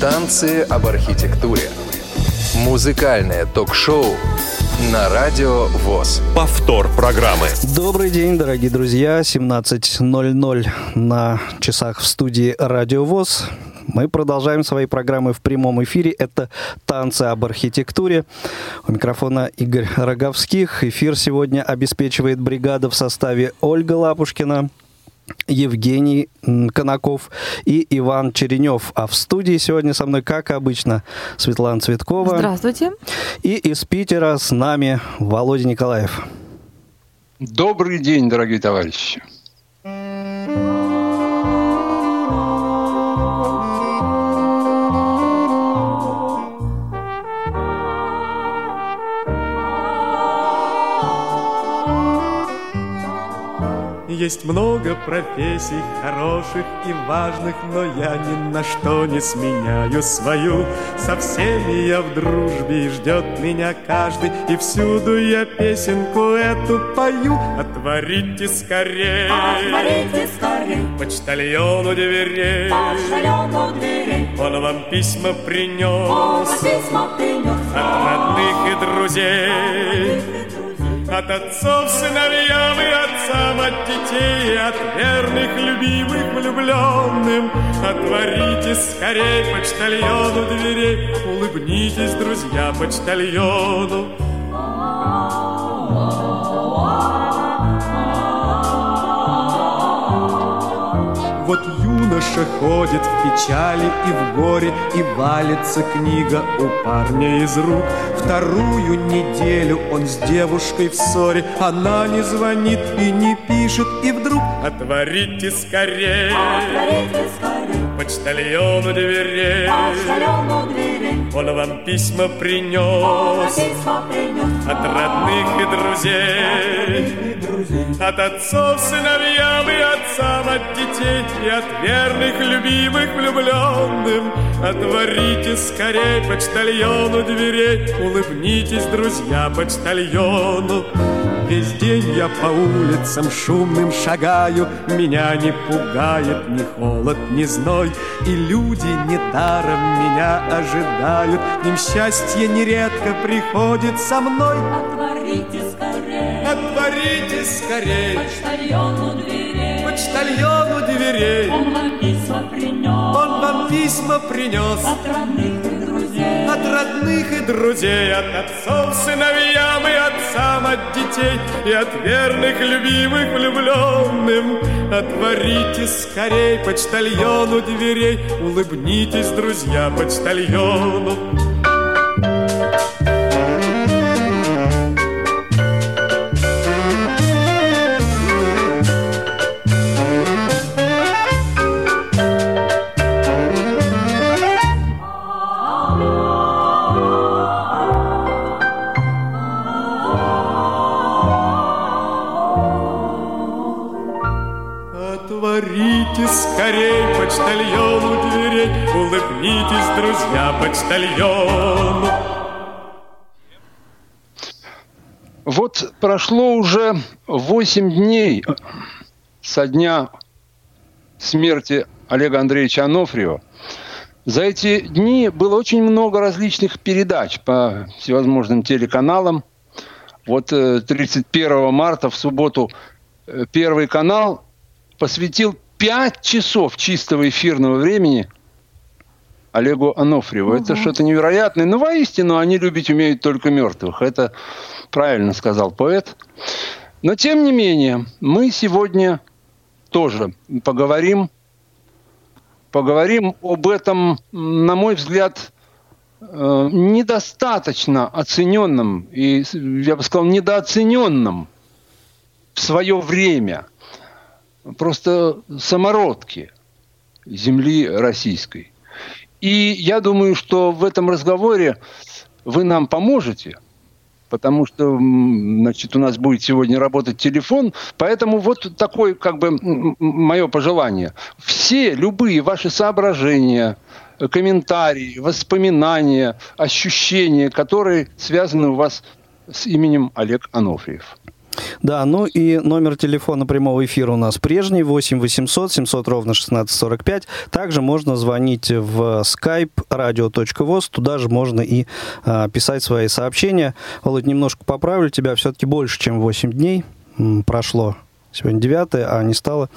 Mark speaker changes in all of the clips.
Speaker 1: Танцы об архитектуре. Музыкальное ток-шоу на радио ВОЗ.
Speaker 2: Повтор программы.
Speaker 3: Добрый день, дорогие друзья. 17.00 на часах в студии Радио ВОЗ. Мы продолжаем свои программы в прямом эфире. Это «Танцы об архитектуре». У микрофона Игорь Роговских. Эфир сегодня обеспечивает бригада в составе Ольга Лапушкина, Евгений Конаков и Иван Черенев. А в студии сегодня со мной, как обычно, Светлана Цветкова.
Speaker 4: Здравствуйте.
Speaker 3: И из Питера с нами Володя Николаев.
Speaker 5: Добрый день, дорогие товарищи.
Speaker 6: Есть много профессий хороших и важных, Но я ни на что не сменяю свою. Со всеми я в дружбе, и ждет меня каждый, И всюду я песенку эту пою. Отворите скорее,
Speaker 7: Отворите скорей,
Speaker 6: почтальону дверей,
Speaker 7: почтальону дверей,
Speaker 6: Он вам письма
Speaker 7: Он
Speaker 6: принес
Speaker 7: письма принес.
Speaker 6: от родных и друзей. От отцов сыновьям и отцам от детей, От верных, любимых, влюбленным. Отворите скорей почтальону дверей, Улыбнитесь, друзья, почтальону. Вот юноша ходит в печали и в горе, И валится книга у парня из рук. Вторую неделю он с девушкой в ссоре, Она не звонит и не пишет, и вдруг Отворите скорее
Speaker 7: Отворите скорей,
Speaker 6: почтальону дверей,
Speaker 7: почтальону дверей,
Speaker 6: Он вам письма принес
Speaker 7: письма принес.
Speaker 6: от родных и друзей. От отцов сыновьям и отцам от детей И от верных, любимых, влюбленным Отворите скорей почтальону дверей Улыбнитесь, друзья, почтальону Весь день я по улицам шумным шагаю. Меня не пугает ни холод, ни зной И люди недаром меня ожидают. К ним счастье нередко приходит со мной.
Speaker 7: Отворите скорей,
Speaker 6: Отворите скорей.
Speaker 7: Почтальону дверей,
Speaker 6: почтальону дверей.
Speaker 7: Он вам письма принес.
Speaker 6: Он вам письма принес
Speaker 7: От родных и друзей,
Speaker 6: от родных и друзей, от отцов сыновьям и отцам от детей и от верных, любимых, влюбленным. Отворите скорей почтальону дверей, улыбнитесь, друзья, почтальону. Скорей почтальону дверей, улыбнитесь, друзья, почтальону.
Speaker 5: Вот прошло уже 8 дней со дня смерти Олега Андреевича Анофриева. За эти дни было очень много различных передач по всевозможным телеканалам. Вот э, 31 марта в субботу э, Первый канал посвятил 5 часов чистого эфирного времени Олегу Анофриеву. Это что-то невероятное. Но воистину они любить умеют только мертвых. Это правильно сказал поэт. Но тем не менее, мы сегодня тоже поговорим, поговорим об этом, на мой взгляд, э, недостаточно оцененном и, я бы сказал, недооцененном в свое время просто самородке земли российской. И я думаю, что в этом разговоре вы нам поможете, потому что, значит, у нас будет сегодня работать телефон, поэтому вот такое, как бы, мое пожелание. Все, любые ваши соображения, комментарии, воспоминания, ощущения, которые связаны у вас с именем Олег Анофриев.
Speaker 3: Да, ну и номер телефона прямого эфира у нас прежний, 8 800 700 ровно 1645. Также можно звонить в skype radio.voz, туда же можно и а, писать свои сообщения. Володь, немножко поправлю тебя, все-таки больше, чем 8 дней прошло. Сегодня 9 а не стало.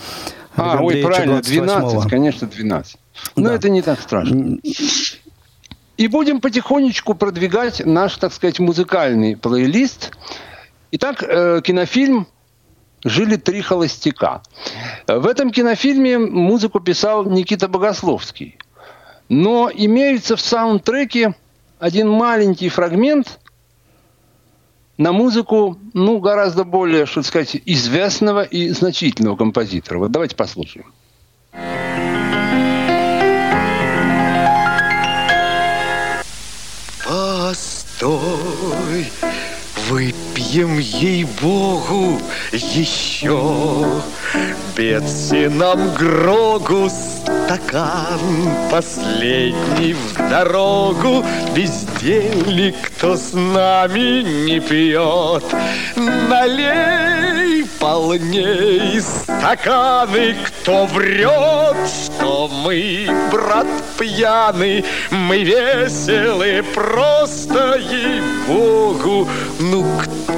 Speaker 5: А, ой,
Speaker 3: Андреевича
Speaker 5: правильно,
Speaker 3: 28-го.
Speaker 5: 12, конечно, 12. Но
Speaker 3: Да.
Speaker 5: это не так страшно. И будем потихонечку продвигать наш, так сказать, музыкальный плейлист. Итак, э, кинофильм «Жили три холостяка». В этом кинофильме музыку писал Никита Богословский. Но имеется в саундтреке один маленький фрагмент на музыку, ну, гораздо более, что сказать, известного и значительного композитора. Вот давайте послушаем.
Speaker 2: Постой, выпьем ей-богу еще Бетси нам Грогу стакан. Последний в дорогу Бездельник, кто с нами не пьет? Налей полней стаканы Кто врет, что мы, брат, пьяны Мы веселы просто ей-богу Ну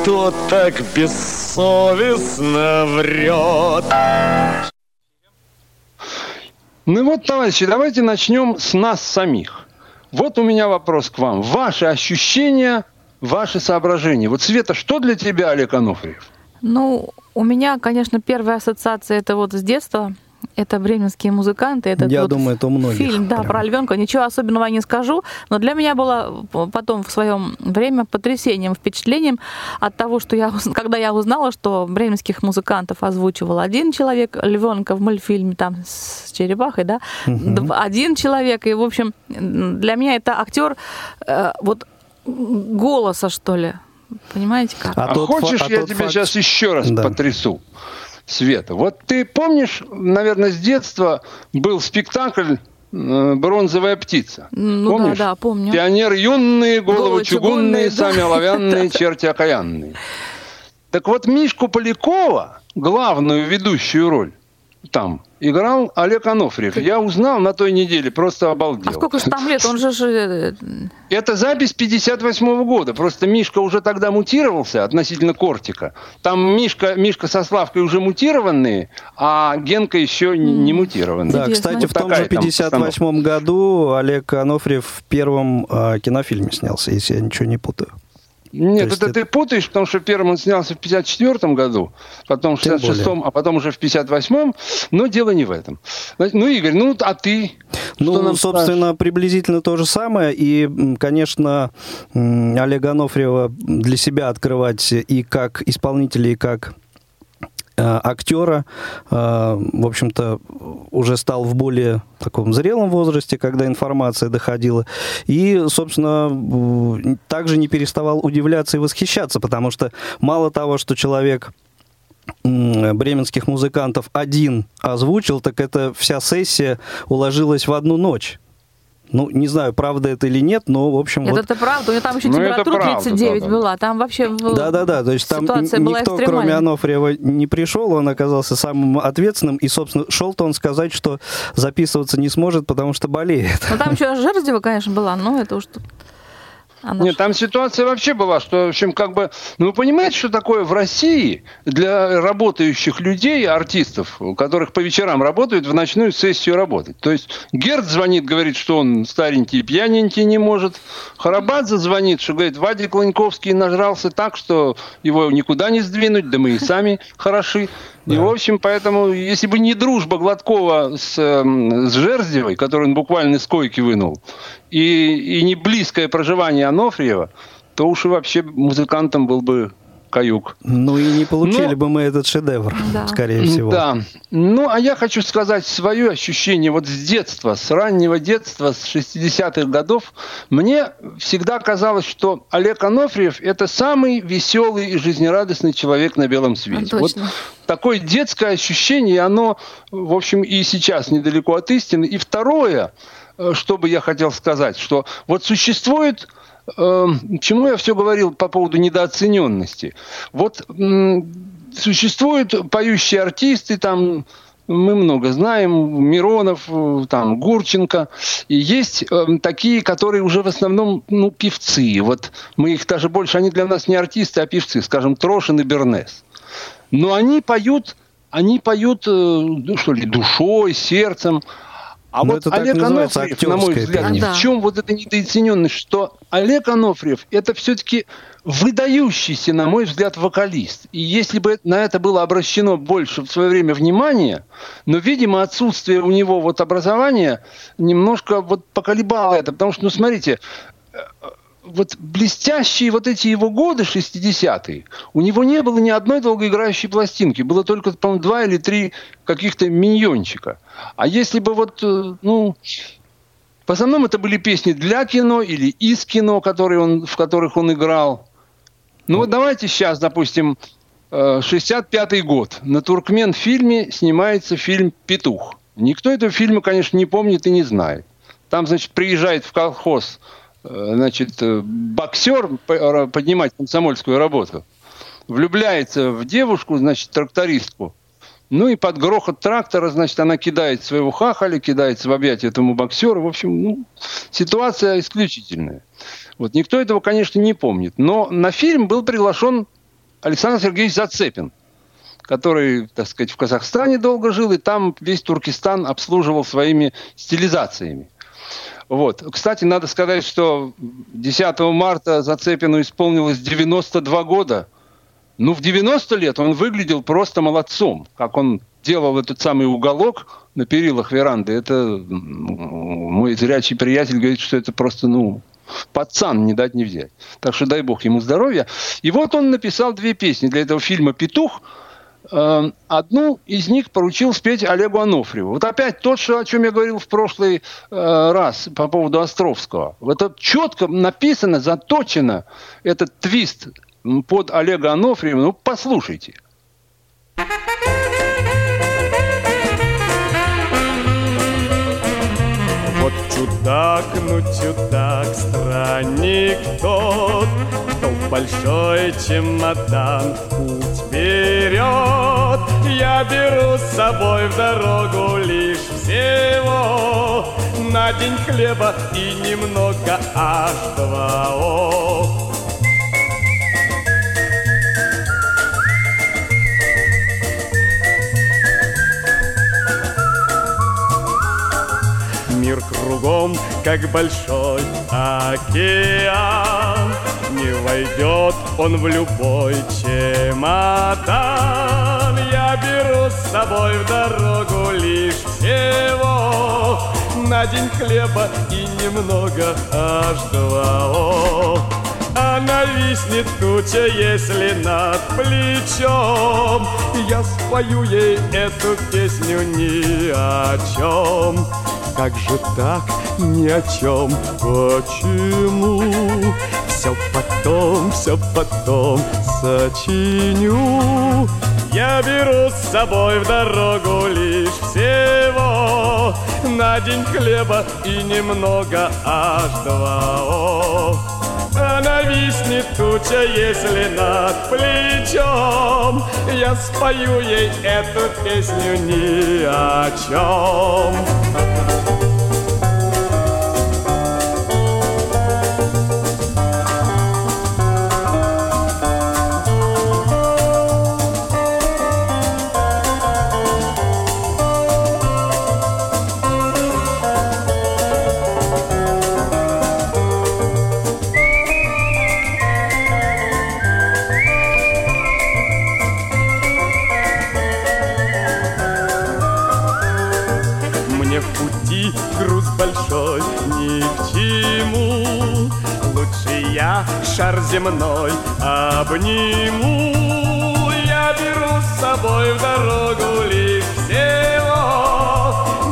Speaker 2: кто так бессовестно врет?
Speaker 5: Ну вот, товарищи, давайте начнем с нас самих. Вот у меня вопрос к вам. Ваши ощущения, ваши соображения. Вот, Света, что для тебя Олег Анофриев?
Speaker 4: Ну, у меня, конечно, первая ассоциация это вот с детства. Это бременские музыканты. Этот
Speaker 3: Я
Speaker 4: вот
Speaker 3: думаю, это у многих
Speaker 4: Фильм, да,
Speaker 3: прям.
Speaker 4: про львенка. Ничего особенного не скажу. Но для меня было потом в своем время потрясением, впечатлением от того, что я, когда я узнала, что бременских музыкантов озвучивал один человек, львенка в мультфильме там с черепахой, да, дв- один человек. И, в общем, для меня это актер э, вот голоса, что ли. Понимаете как?
Speaker 5: А,
Speaker 3: тот фа-
Speaker 5: хочешь,
Speaker 3: а
Speaker 5: я
Speaker 3: тот
Speaker 5: тебя
Speaker 3: факт-
Speaker 5: сейчас еще раз
Speaker 3: Да.
Speaker 5: потрясу, Света? Вот ты помнишь, наверное, с детства был спектакль э, «Бронзовая птица».
Speaker 4: Ну
Speaker 5: Помнишь?
Speaker 4: да, да, помню.
Speaker 5: Пионер юные, головы
Speaker 4: Головы
Speaker 5: чугунные,
Speaker 4: чугунные, да.
Speaker 5: сами оловянные, черти окаянные. Так вот, Мишку Полякова, главную ведущую роль там, играл Олег Анофриев. Я узнал на той неделе, просто обалдел.
Speaker 4: А сколько же там лет? Он же... э,
Speaker 5: Это запись 58 года. Просто Мишка уже тогда мутировался относительно Кортика. Там Мишка, Мишка со Славкой уже мутированные, а Генка еще не, мутированный.
Speaker 3: Да,
Speaker 4: Интересно.
Speaker 3: кстати, в том
Speaker 5: Такая
Speaker 3: же
Speaker 5: там
Speaker 3: 58 году Олег Анофриев в первом а, кинофильме снялся, если я ничего не путаю.
Speaker 5: Нет, это,
Speaker 3: это-
Speaker 5: ты путаешь, потому что первым он снялся в 54 году, потом в
Speaker 3: Тем
Speaker 5: 66-м, а потом уже в 58-м. Но дело не в этом. Ну, Игорь, ну а ты?
Speaker 3: Ну,
Speaker 5: нам
Speaker 3: собственно, приблизительно то же самое. И, конечно, Олега Анофриева для себя открывать и как исполнителя, и как актера, э, в общем-то, уже стал в более таком зрелом возрасте, когда информация доходила. И, собственно, также не переставал удивляться и восхищаться, потому что мало того, что человек бременских музыкантов один озвучил, так это вся сессия уложилась в одну ночь. Ну, не знаю, правда это или нет, но, в общем,
Speaker 4: Нет,
Speaker 3: вот...
Speaker 4: это правда. У него там еще
Speaker 5: Ну,
Speaker 4: температура
Speaker 5: правда,
Speaker 4: 39
Speaker 5: да, да.
Speaker 4: была. Там вообще
Speaker 3: Да-да-да, то есть там никто, кроме. Анофриева, не пришел, он оказался самым ответственным, и, собственно, шел-то он сказать, что записываться не сможет, потому что болеет.
Speaker 4: Ну, там еще Жердева, конечно, была, но это уж Она
Speaker 5: Нет, там ситуация вообще была, что, в общем, как бы, ну, вы понимаете, что такое в России для работающих людей, артистов, у которых по вечерам работают, в ночную сессию работать. То есть Герд звонит, говорит, что он старенький, пьяненький не может. Харабадзе звонит, что, говорит, Вадик Ланьковский нажрался так, что его никуда не сдвинуть, да мы и сами хороши. И, в общем, поэтому, если бы не дружба Гладкова с, эм, с Жерздевой, которую он буквально с койки вынул, и, и не близкое проживание Анофриева, то уж и вообще музыкантом был бы каюк.
Speaker 3: Ну и не получили
Speaker 5: Но-
Speaker 3: бы мы этот шедевр,
Speaker 4: Да.
Speaker 3: скорее всего.
Speaker 5: Да. Ну, а я хочу сказать свое ощущение вот с детства, с раннего детства, с 60-х годов. Мне всегда казалось, что Олег Анофриев – это самый веселый и жизнерадостный человек на белом свете.
Speaker 4: А,
Speaker 5: Вот
Speaker 4: точно.
Speaker 5: такое детское ощущение, оно, в общем, и сейчас недалеко от истины. И второе, э, что бы я хотел сказать, что вот существует э, чему я все говорил по поводу недооцененности? Вот существуют поющие артисты, там мы много знаем, Миронов, э, там, Гурченко. И есть э, такие, которые уже в основном ну, певцы. Вот мы их даже больше, они для нас не артисты, а певцы, скажем, Трошин и Бернес. Но они поют, они поют, э, ну, что ли, душой, сердцем. А
Speaker 3: Ну,
Speaker 5: вот Олег Анофриев, на мой взгляд,
Speaker 4: пение. Да.
Speaker 5: в чем вот эта недооцененность, что Олег Анофриев это все-таки выдающийся, на мой взгляд, вокалист. И если бы на это было обращено больше в свое время внимания, но, видимо, отсутствие у него вот образования немножко вот поколебало это. Потому что, ну, смотрите, э, вот блестящие вот эти его годы, 60-е, у него не было ни одной долгоиграющей пластинки. Было только, по-моему, два или три каких-то миньончика. А если бы вот, э, ну, в основном это были песни для кино или из кино, которые он, в которых он играл. Ну вот давайте сейчас, допустим, э, 65-й год. На Туркмен фильме снимается фильм «Петух». Никто этого фильма, конечно, не помнит и не знает. Там, значит, приезжает в колхоз э, значит, э, боксер поднимать комсомольскую работу. Влюбляется в девушку, значит, трактористку. Ну и под грохот трактора, значит, она кидает своего хахаля, кидается в объятия этому боксеру. В общем, ну, ситуация исключительная. Вот никто этого, конечно, не помнит. Но на фильм был приглашен Александр Сергеевич Зацепин, который, так сказать, в Казахстане долго жил, и там весь Туркестан обслуживал своими стилизациями. Вот. Кстати, надо сказать, что 10 марта Зацепину исполнилось 92 года. Ну, в 90 лет он выглядел просто молодцом. Как он делал этот самый уголок на перилах веранды. Это мой зрячий приятель говорит, что это просто, ну, пацан не дать не взять. Так что дай бог ему здоровья. И вот он написал две песни для этого фильма «Петух». Э, Одну из них поручил спеть Олегу Анофриеву. Вот опять то, что, о чем я говорил в прошлый э, раз по поводу Островского. Это четко написано, заточено, этот твист под Олега Анофриева. Ну, послушайте.
Speaker 6: Вот чудак, ну чудак, странник тот, Кто в большой чемодан в путь берет. Я беру с собой в дорогу лишь всего На день хлеба и немного H2O. Мир кругом, как большой океан. Не войдет он в любой чемодан. Я беру с собой в дорогу лишь всего. На день хлеба и немного H2O она виснет туча, если над плечом. Я спою ей эту песню ни о чем Как же так, ни о чем, почему? Все потом, все потом сочиню. Я беру с собой в дорогу лишь всего. На день хлеба и немного H2O она виснет туча, если над плечом. Я спою ей эту песню ни о чем шар земной обниму. Я беру с собой в дорогу лишь всего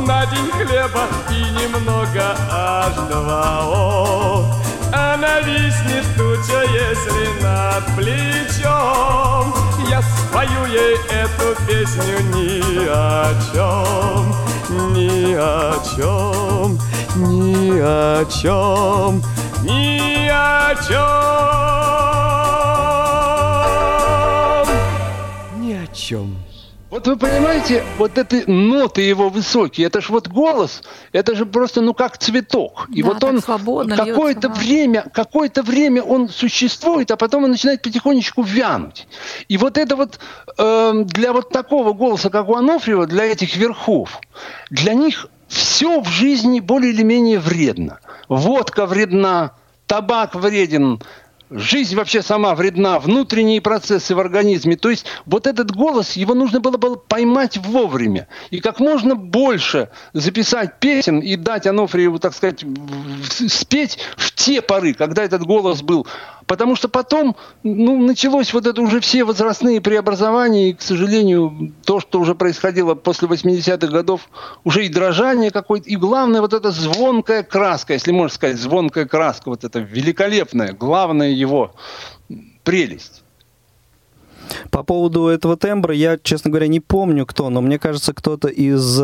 Speaker 6: На день хлеба и немного H2O Она виснет туча, если над плечом. Я спою ей эту песню ни о чем ни о чем, ни о чем, ни о чем. Ни о чем.
Speaker 5: Вот вы понимаете, вот эти ноты его высокие, это же вот голос, это же просто, ну, как цветок. И
Speaker 4: Да,
Speaker 5: вот он
Speaker 4: свободно
Speaker 5: какое-то время, какое-то время он существует, а потом он начинает потихонечку вянуть. И вот это вот э, для вот такого голоса, как у Анофриева, для этих верхов, для них все в жизни более или менее вредно. Водка вредна, табак вреден, Жизнь вообще сама вредна, внутренние процессы в организме. То есть вот этот голос, его нужно было бы поймать вовремя. И как можно больше записать песен и дать Анофриеву, так сказать, спеть в те поры, когда этот голос был. Потому что потом ну, началось вот это уже все возрастные преобразования, и, к сожалению, то, что уже происходило после 80-х годов, уже и дрожание какое-то, и главное, вот эта звонкая краска, если можно сказать, звонкая краска, вот это великолепная, главная его прелесть.
Speaker 3: По поводу этого тембра, я, честно говоря, не помню кто, но мне кажется, кто-то из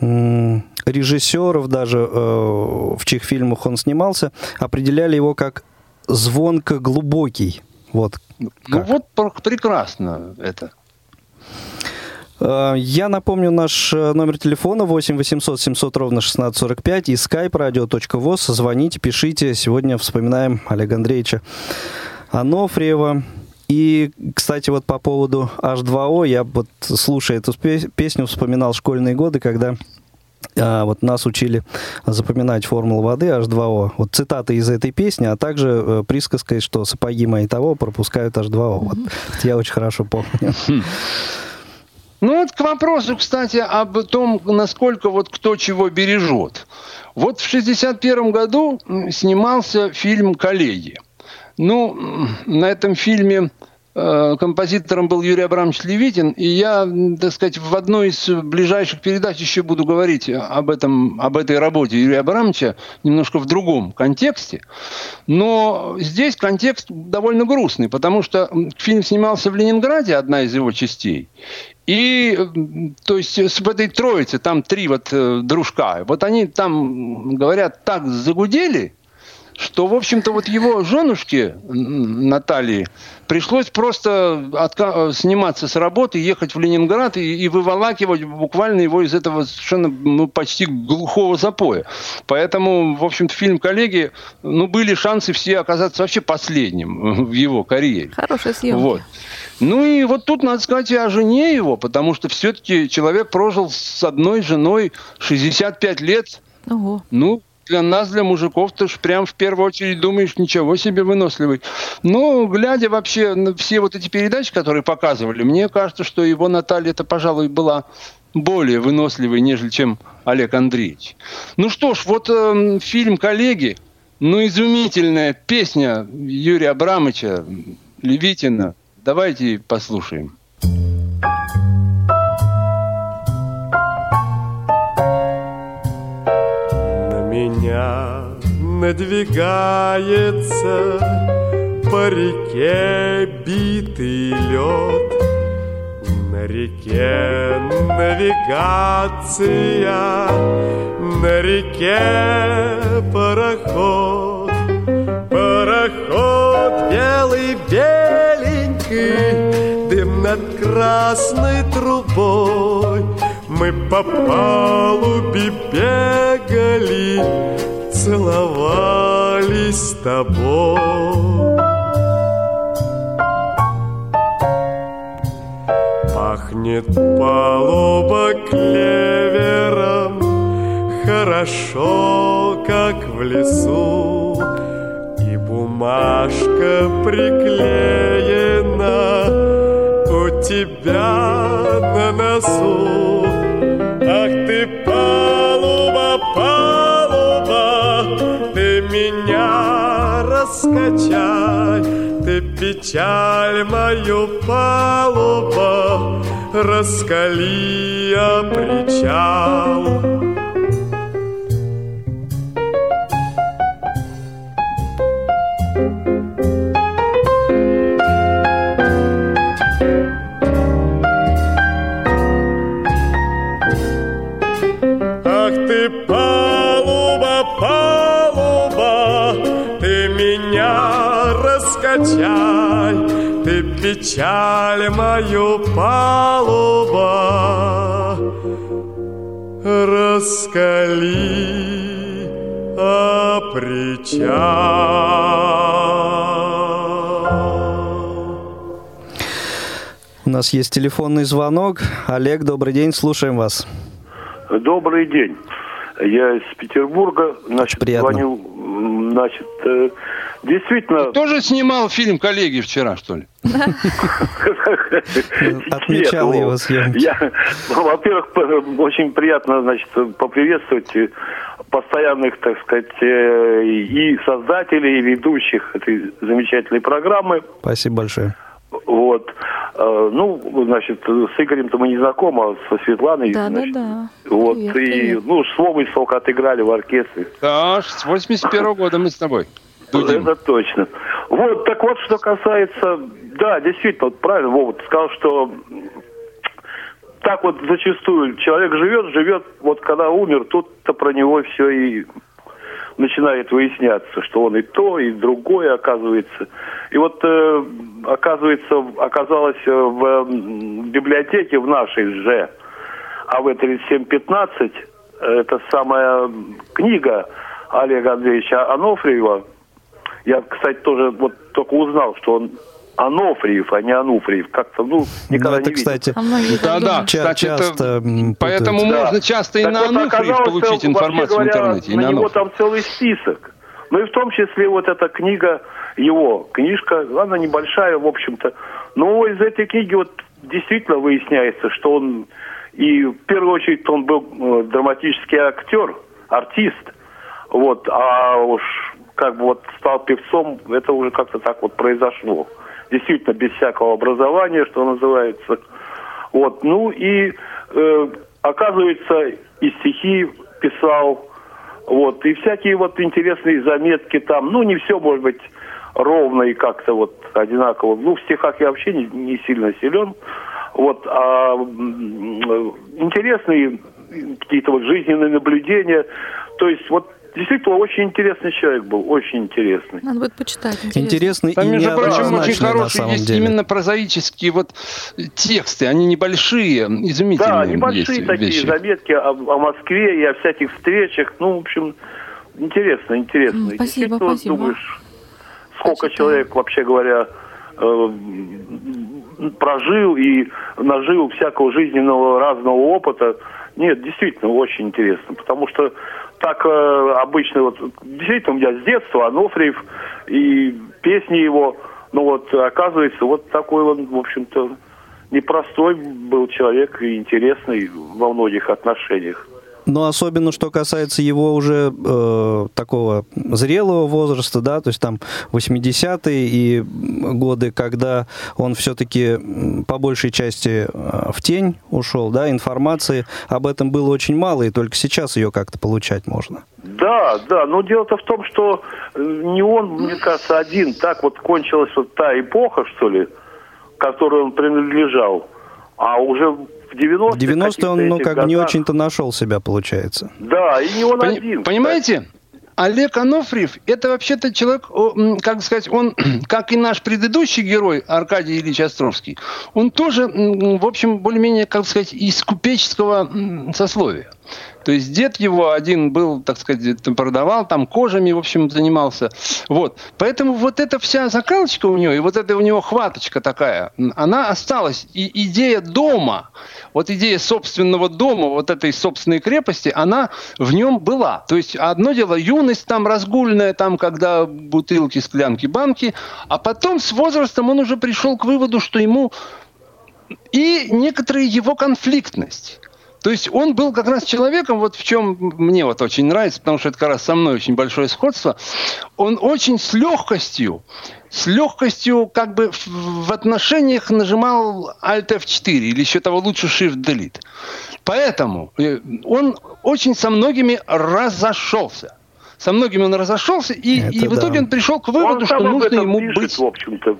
Speaker 3: режиссеров даже, э, в чьих фильмах он снимался, определяли его как звонко глубокий. Вот.
Speaker 5: Ну
Speaker 3: как.
Speaker 5: вот пр- прекрасно это.
Speaker 3: Э, Я напомню наш э, номер телефона 8 800 700 ровно 1645 и skype radio.voz. Звоните, пишите. Сегодня вспоминаем Олега Андреевича Анофриева. И, кстати, вот по поводу H2O, я вот, слушая эту песню, вспоминал школьные годы, когда а, вот нас учили запоминать формулу воды H2O. Вот цитаты из этой песни, а также э, присказка, что сапоги мои того пропускают H2O. Вот, это я очень хорошо помню.
Speaker 5: Ну вот к вопросу, кстати, об том, насколько вот кто чего бережет. Вот в 61 году снимался фильм «Коллеги». Ну, на этом фильме композитором был Юрий Абрамович Левитин, и я, так сказать, в одной из ближайших передач еще буду говорить об, этом, об этой работе Юрия Абрамовича немножко в другом контексте. Но здесь контекст довольно грустный, потому что фильм снимался в Ленинграде, одна из его частей. И, то есть, в этой троице, там три вот э, дружка, вот они там, говорят, так загудели, что, в общем-то, вот его женушке Наталье пришлось просто отка- э, сниматься с работы, ехать в Ленинград и, и выволакивать буквально его из этого совершенно ну, почти глухого запоя. Поэтому, в общем-то, фильм «Коллеги», ну, были шансы все оказаться вообще последним в его карьере.
Speaker 4: Хорошая съемка.
Speaker 5: Вот. Ну и вот тут надо сказать и о жене его, потому что все-таки человек прожил с одной женой 65 лет.
Speaker 4: Ого.
Speaker 5: Ну, для нас, для мужиков, ты ж прям в первую очередь думаешь, ничего себе выносливый. Но, глядя вообще на все вот эти передачи, которые показывали, мне кажется, что его Наталья, это, пожалуй, была более выносливой, нежели чем Олег Андреевич. Ну что ж, вот эм, фильм «Коллеги», ну, изумительная песня Юрия Абрамовича, Левитина. Давайте послушаем.
Speaker 6: Меня надвигается по реке битый лед. На реке навигация, на реке пароход. Пароход белый беленький, дым над красной трубой. Мы по палубе бегали, целовались с тобой. Пахнет палуба клевером, хорошо, как в лесу. И бумажка приклеена у тебя на носу. Палуба, палуба, ты меня раскачай, ты печаль мою палуба, раскали я причал. Печаль мою палуба, раскали, причал.
Speaker 3: У нас есть телефонный звонок. Олег, добрый день, слушаем вас.
Speaker 8: Добрый день. Я из Петербурга. Значит,
Speaker 3: приятно.
Speaker 8: звоню. Значит, э, действительно...
Speaker 5: Тоже снимал фильм «Коллеги» вчера, что ли?
Speaker 3: Отмечал его
Speaker 8: вот.
Speaker 3: съемки.
Speaker 8: Я, ну, во-первых, очень приятно, значит, поприветствовать э, постоянных, так сказать, э, и создателей, и ведущих этой замечательной программы.
Speaker 3: Спасибо большое.
Speaker 8: Вот. Э, Ну, значит, с Игорем-то мы не знакомы, а со Светланой.
Speaker 4: Да, да,
Speaker 8: значит,
Speaker 4: да.
Speaker 8: Вот,
Speaker 4: Привет,
Speaker 8: и,
Speaker 4: привет.
Speaker 8: ну, слово сколько отыграли в оркестре.
Speaker 5: Да, с 81 года мы с тобой. Дудим.
Speaker 8: Это точно. Вот, так вот, что касается... Да, действительно, вот правильно Вова сказал, что так вот зачастую человек живет, живет, вот когда умер, тут-то про него все и начинает выясняться, что он и то, и другое оказывается. И вот э, оказывается, оказалось э, в м, библиотеке в нашей же, АВ 3715, э, это самая книга Олега Андреевича Анофриева. Я, кстати, тоже вот только узнал, что он Анофриев, а не Ануфриев. Как-то, ну, никогда
Speaker 3: Ну, это,
Speaker 8: не видел.
Speaker 3: кстати,
Speaker 4: А так
Speaker 5: Да-да,
Speaker 4: думают.
Speaker 3: Ча-
Speaker 5: кстати,
Speaker 3: часто,
Speaker 5: Поэтому
Speaker 3: путают.
Speaker 5: можно часто и
Speaker 8: Так
Speaker 5: на
Speaker 8: вот,
Speaker 5: Ануфриев получить информацию в
Speaker 8: говоря,
Speaker 5: интернете. и
Speaker 8: На
Speaker 5: на
Speaker 8: него там целый список. Ну и в том числе вот эта книга, его книжка, она небольшая, в общем-то. Но из этой книги вот действительно выясняется, что он и в первую очередь он был э, драматический актер, артист. Вот, а уж как бы вот стал певцом, это уже как-то так вот произошло. Действительно, без всякого образования, что называется. Вот, ну и э, оказывается, и стихи писал, вот, и всякие вот интересные заметки там, ну не все может быть ровно и как-то вот одинаково. Ну, в стихах я вообще не, не сильно силен. Вот, а м, интересные какие-то вот жизненные наблюдения. То есть вот действительно очень интересный человек был, очень интересный.
Speaker 4: Надо будет почитать.
Speaker 3: Интересный
Speaker 5: Там,
Speaker 3: и
Speaker 5: между прочим, очень хорошие есть
Speaker 3: деле.
Speaker 5: именно прозаические вот тексты. Они небольшие, изумительные
Speaker 8: Да, небольшие
Speaker 5: есть
Speaker 8: такие
Speaker 5: вещи.
Speaker 8: заметки о, о Москве и о всяких встречах. Ну, в общем, интересно, интересно.
Speaker 4: Спасибо, спасибо.
Speaker 8: Думаешь, сколько
Speaker 4: Почитаю.
Speaker 8: человек, вообще говоря, э, прожил и нажил всякого жизненного разного опыта. Нет, действительно, очень интересно, потому что так э, обычно, вот, действительно, у меня с детства Анофриев и песни его, ну вот, оказывается, вот такой он, в общем-то, непростой был человек и интересный во многих отношениях.
Speaker 3: Но особенно, что касается его уже э, такого зрелого возраста, да, то есть там 80-е и годы, когда он все-таки по большей части э, в тень ушел, да, информации об этом было очень мало, и только сейчас ее как-то получать можно.
Speaker 8: Да, да, но дело-то в том, что э, не он, мне кажется, один. Так вот кончилась вот та эпоха, что ли, которой он принадлежал. А уже в 90-е...
Speaker 3: В 90-е он, ну, как бы не
Speaker 8: годах-
Speaker 3: очень-то нашел себя, получается.
Speaker 8: Да, и не он
Speaker 5: Пони-
Speaker 8: один.
Speaker 5: Понимаете? Олег Анофриев – это вообще-то человек, как сказать, он, как и наш предыдущий герой Аркадий Ильич Островский, он тоже, в общем, более-менее, как сказать, из купеческого сословия. То есть дед его один был, так сказать, продавал там кожами, в общем, занимался. Вот. Поэтому вот эта вся закалочка у него, и вот эта у него хваточка такая, она осталась. И идея дома, вот идея собственного дома, вот этой собственной крепости, она в нем была. То есть одно дело юность там разгульная, там, когда бутылки, склянки, банки, а потом с возрастом он уже пришел к выводу, что ему и некоторая его конфликтность. То есть он был как раз человеком, вот в чем мне вот очень нравится, потому что это как раз со мной очень большое сходство, он очень с легкостью, с легкостью как бы в, отношениях нажимал Alt F4 или еще того лучше Shift Delete. Поэтому э, он очень со многими разошелся. Со многими он разошелся, и,
Speaker 3: Это
Speaker 5: и в
Speaker 3: да.
Speaker 5: итоге он пришел к выводу,
Speaker 8: он
Speaker 5: что нужно ему
Speaker 8: пишет,
Speaker 5: быть
Speaker 8: в общем-то,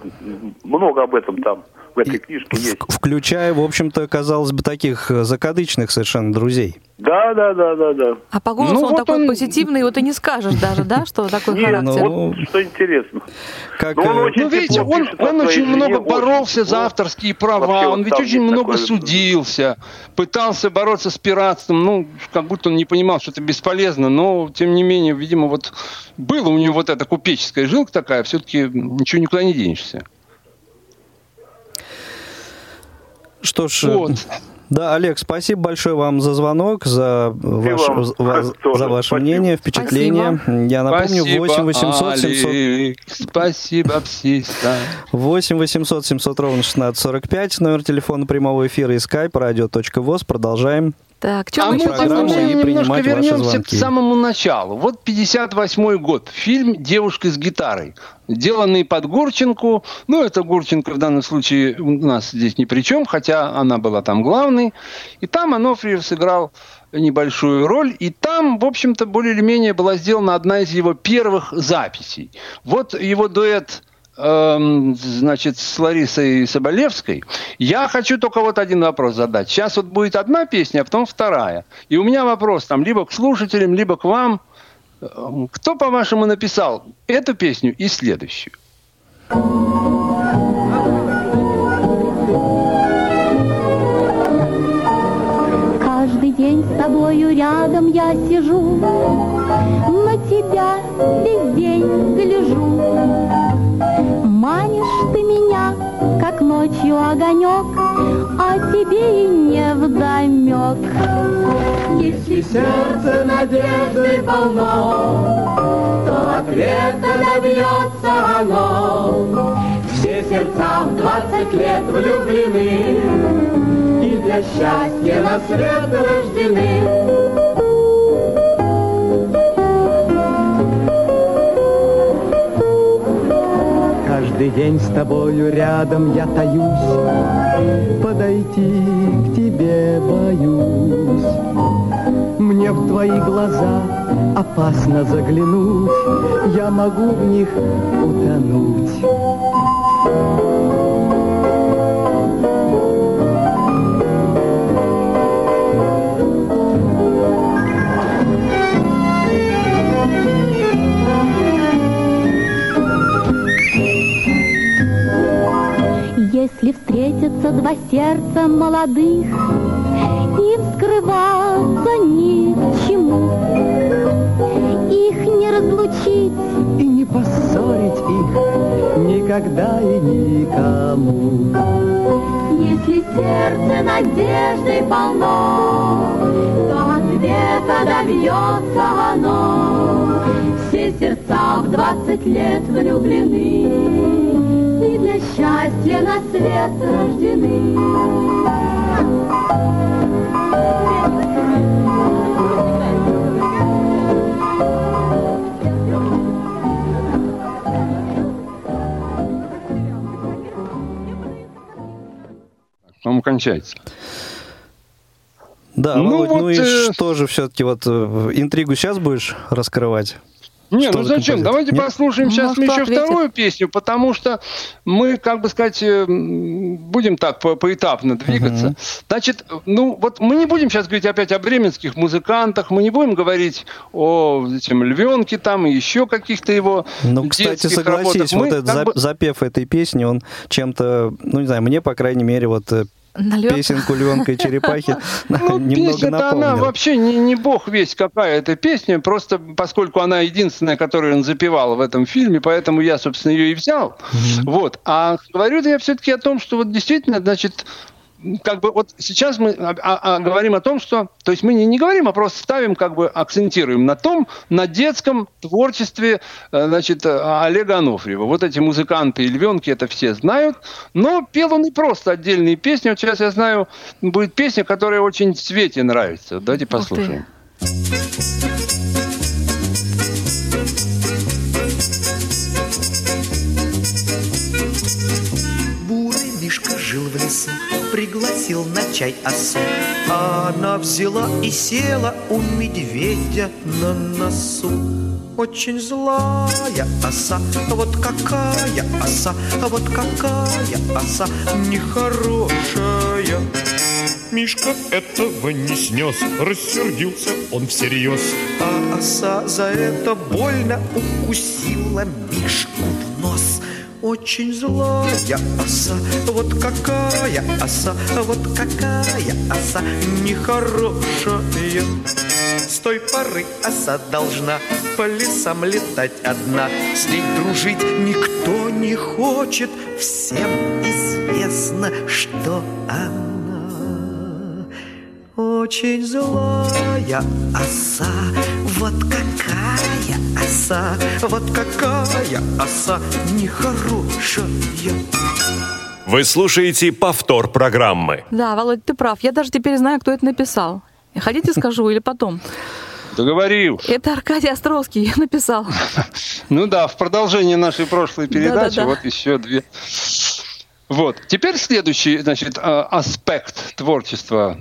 Speaker 8: много об этом там в этой
Speaker 3: И
Speaker 8: книжке есть.
Speaker 3: Включая, в общем-то, казалось бы, таких э, закадычных совершенно друзей.
Speaker 8: Да, да, да, да, да.
Speaker 4: А по голосу
Speaker 5: Ну,
Speaker 4: он
Speaker 5: вот
Speaker 4: такой
Speaker 5: он-
Speaker 4: позитивный, вот и не скажешь даже, да, что такой
Speaker 8: Нет,
Speaker 4: характер.
Speaker 3: ну,
Speaker 8: вот что интересно.
Speaker 3: Как,
Speaker 8: он
Speaker 3: э,
Speaker 8: очень
Speaker 5: Ну, видите, он, очень много боролся за авторские права, он ведь очень много судился, пытался бороться с пиратством, ну, как будто он не понимал, что это бесполезно, но, тем не менее, видимо, вот было у него вот эта купеческая жилка такая, все-таки ничего никуда не денешься.
Speaker 3: Что ж, э,
Speaker 5: Вот.
Speaker 3: да, Олег, спасибо большое вам за звонок, за, ваш-
Speaker 8: вам
Speaker 3: за- за ваше
Speaker 8: спасибо.
Speaker 3: мнение, впечатление. Я напомню,
Speaker 5: Спасибо,
Speaker 3: 8 800 700...
Speaker 5: Алик, Спасибо, псиста.
Speaker 3: 8 800 700 ровно 1645, номер телефона прямого эфира и skype radio.voz. Продолжаем.
Speaker 4: Так, что
Speaker 5: А
Speaker 4: мы
Speaker 5: мы,
Speaker 4: еще
Speaker 5: немножко вернемся к самому началу. Вот 58 год. Фильм «Девушка с гитарой», деланный под Гурченку. Ну, это Гурченко в данном случае у нас здесь ни при чем, хотя она была там главной. И там Анофриев сыграл небольшую роль. И там, в общем-то, более или менее была сделана одна из его первых записей. Вот его дуэт эм, значит, с Ларисой Соболевской. Я хочу только вот один вопрос задать. Сейчас вот будет одна песня, а потом вторая. И у меня вопрос там либо к слушателям, либо к вам. Эм, Кто, по-вашему, написал эту песню и следующую?
Speaker 9: Каждый день с тобою рядом я сижу, На тебя весь день гляжу. Манишь ты меня, как ночью огонек, А тебе и не вдомек. Если сердце надежды полно, То ответа добьется оно. Все сердца в двадцать лет влюблены, и для счастья на свет рождены.
Speaker 6: Каждый день с тобою рядом я таюсь, Подойти к тебе боюсь. Мне в твои глаза опасно заглянуть, Я могу в них утонуть.
Speaker 9: Если встретятся два сердца молодых И вскрываться ни к чему Их не разлучить
Speaker 6: И не поссорить их никогда и никому.
Speaker 9: Если сердце надежды полно То ответа добьется оно сердца в двадцать лет влюблены И для счастья на свет рождены
Speaker 5: По-моему, кончается.
Speaker 3: Да,
Speaker 5: Ну
Speaker 3: Володь, ну
Speaker 5: вот,
Speaker 3: и
Speaker 5: э,
Speaker 3: что же все-таки вот э, интригу сейчас будешь раскрывать?
Speaker 5: Не,
Speaker 3: Что
Speaker 5: ну
Speaker 3: за
Speaker 5: зачем? Давайте
Speaker 3: Нет?
Speaker 5: послушаем
Speaker 4: Ну,
Speaker 5: сейчас
Speaker 4: что
Speaker 5: еще
Speaker 4: ответит?
Speaker 5: вторую песню, потому что мы, как бы сказать, э, будем так по- поэтапно двигаться. Значит, ну вот мы не будем сейчас говорить опять о бременских музыкантах, мы не будем говорить о этим львенке там и еще каких-то его
Speaker 3: Ну, кстати, согласись,
Speaker 5: работах. Мы
Speaker 3: вот этот
Speaker 5: бы-
Speaker 3: запев этой песни, он чем-то, ну не знаю, мне, по крайней мере, вот э,
Speaker 4: Налет.
Speaker 3: песенку Львенка и Черепахи
Speaker 5: Ну, песня-то она вообще не, не бог весь какая эта песня, просто поскольку она единственная, которую он запевал в этом фильме, поэтому я, собственно, ее и взял. Вот. А говорю я все-таки о том, что вот действительно, значит, как бы вот сейчас мы а- а- а говорим о том, что, то есть мы не, не говорим, а просто ставим, как бы акцентируем на том, на детском творчестве, э, значит, э, Олега Анофриева. Вот эти музыканты и львенки это все знают, но пел он не просто отдельные песни. Вот сейчас я знаю, будет песня, которая очень Свете нравится. Давайте послушаем.
Speaker 10: Бурый Мишка жил в лесу, пригласил на чай осу. Она взяла и села у медведя на носу. Очень злая оса, вот какая оса, вот какая оса нехорошая.
Speaker 6: Мишка этого не снес, рассердился он всерьез.
Speaker 10: А оса за это больно укусила Мишку. Очень злая оса, вот какая оса, вот какая оса нехорошая. С той поры оса должна по лесам летать одна. С ней дружить никто не хочет, всем известно, что она очень злая оса. Вот какая оса, вот какая оса нехорошая.
Speaker 11: Вы слушаете повтор программы.
Speaker 4: Да, Володь, ты прав. Я даже теперь знаю, кто это написал. Хотите, скажу или потом?
Speaker 5: Договорил.
Speaker 4: Это Аркадий Островский написал.
Speaker 5: Ну да, в продолжение нашей прошлой передачи вот еще две. Вот. Теперь следующий, значит, а, аспект творчества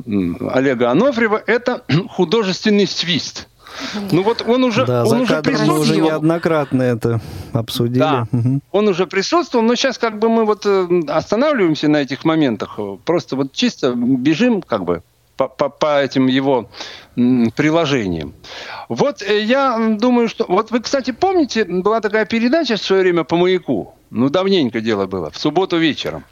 Speaker 5: Олега Анофриева – это художественный свист. Ну вот он уже,
Speaker 3: Да,
Speaker 5: он уже
Speaker 3: кадром мы уже
Speaker 5: присутствовал.
Speaker 3: неоднократно это обсудили.
Speaker 5: Да.
Speaker 3: Мгм.
Speaker 5: Он уже присутствовал, но сейчас как бы мы вот э, останавливаемся на этих моментах, просто вот чисто бежим как бы по, по- по этим его приложениям. Вот э, я думаю, что... Вот вы, кстати, помните, была такая передача в свое время по «Маяку»? Ну, давненько дело было, в субботу вечером.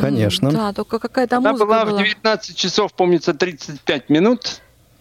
Speaker 3: Конечно.
Speaker 4: Да, только какая-то
Speaker 5: Она
Speaker 4: музыка
Speaker 5: была
Speaker 4: была.
Speaker 5: в 19 часов, помнится, 35 минут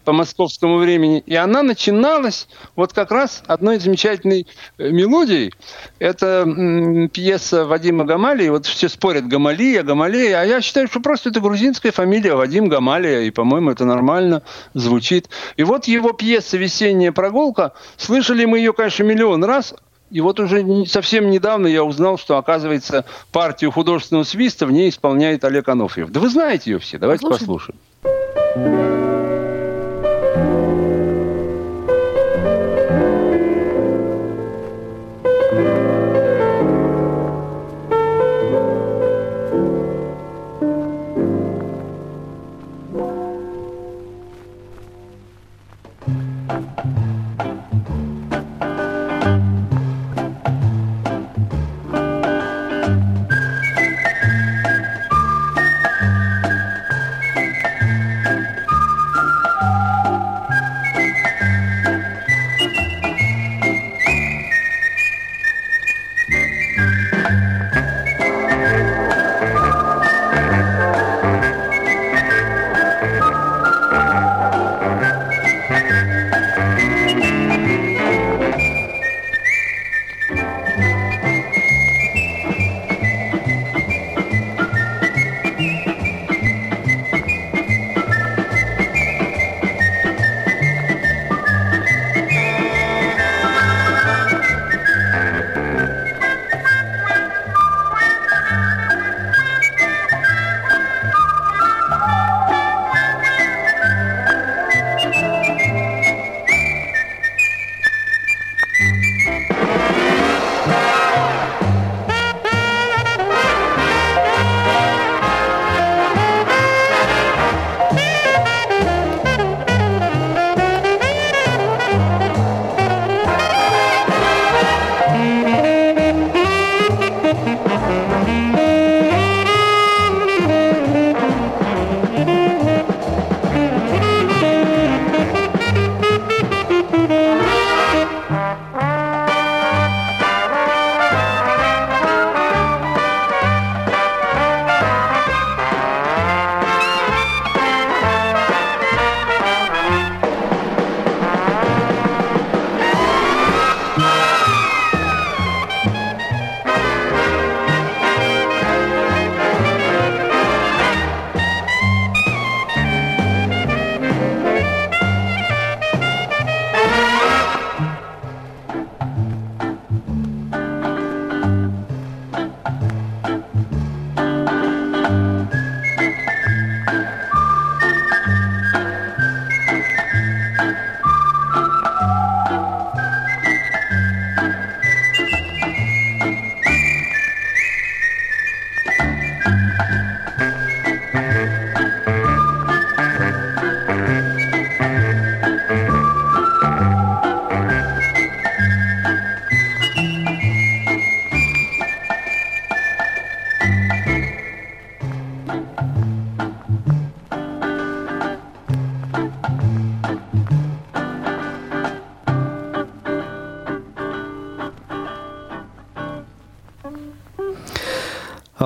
Speaker 5: по московскому времени. И она начиналась вот как раз одной замечательной э, мелодией. Это м, пьеса Вадима Гамалии. Вот все спорят Гамалия, Гамалея. А я считаю, что просто это грузинская фамилия Вадим Гамалия. И, по-моему, это нормально звучит. И вот его пьеса «Весенняя прогулка». Слышали мы ее, конечно, миллион раз. И вот уже совсем недавно я узнал, что, оказывается, партию художественного свиста в ней исполняет Олег Анофьев. Да вы знаете ее все, давайте
Speaker 4: Послушаем.
Speaker 5: послушаем.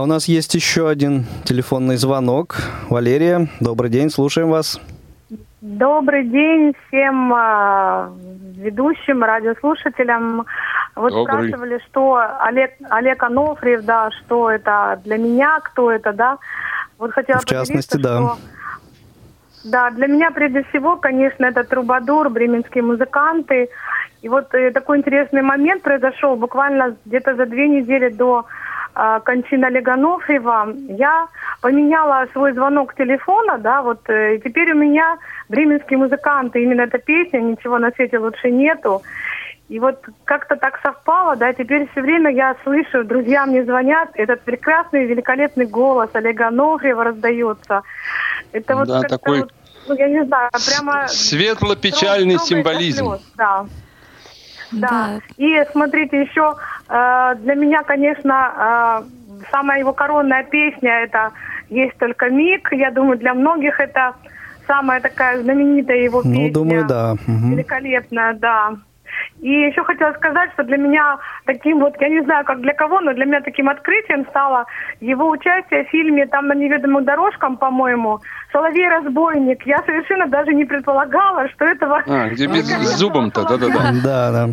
Speaker 3: У нас есть еще один телефонный звонок. Валерия, добрый день, слушаем вас.
Speaker 12: Добрый день всем э, ведущим, радиослушателям. Вот
Speaker 5: Добрый.
Speaker 12: спрашивали, что Олег, Олег Анофриев, да, что это для меня, кто это, да. Вот хотела
Speaker 3: В частности, да.
Speaker 12: что да, для меня прежде всего, конечно, это трубадур, бременские музыканты. И вот э, такой интересный момент произошел буквально где-то за две недели до кончины Олега Анофриева. Я поменяла свой звонок телефона, да, вот, э, и теперь у меня бременские музыканты, именно эта песня, ничего на свете лучше нету. И вот как-то так совпало, да, теперь все время я слышу, друзья мне звонят, этот прекрасный, великолепный голос Олега Анофриева раздается. Это вот
Speaker 5: Да, такой
Speaker 12: вот, ну, я не знаю, прямо...
Speaker 5: Светло-печальный символизм.
Speaker 12: слез, Да. Да. И смотрите, еще э, для меня, конечно, э, самая его коронная песня это «Есть только миг». Я думаю, для многих это самая такая знаменитая его
Speaker 3: Ну,
Speaker 12: песня.
Speaker 3: думаю, да. Мгм.
Speaker 12: Великолепная, да. И еще хотела сказать, что для меня таким вот, я не знаю, как для кого, но для меня таким открытием стало его участие в фильме «Там на неведомых дорожкам», по-моему, «Соловей-разбойник». Я совершенно даже не предполагала, что этого...
Speaker 5: А, где без с зубом-то, да-да-да.
Speaker 3: Да, да.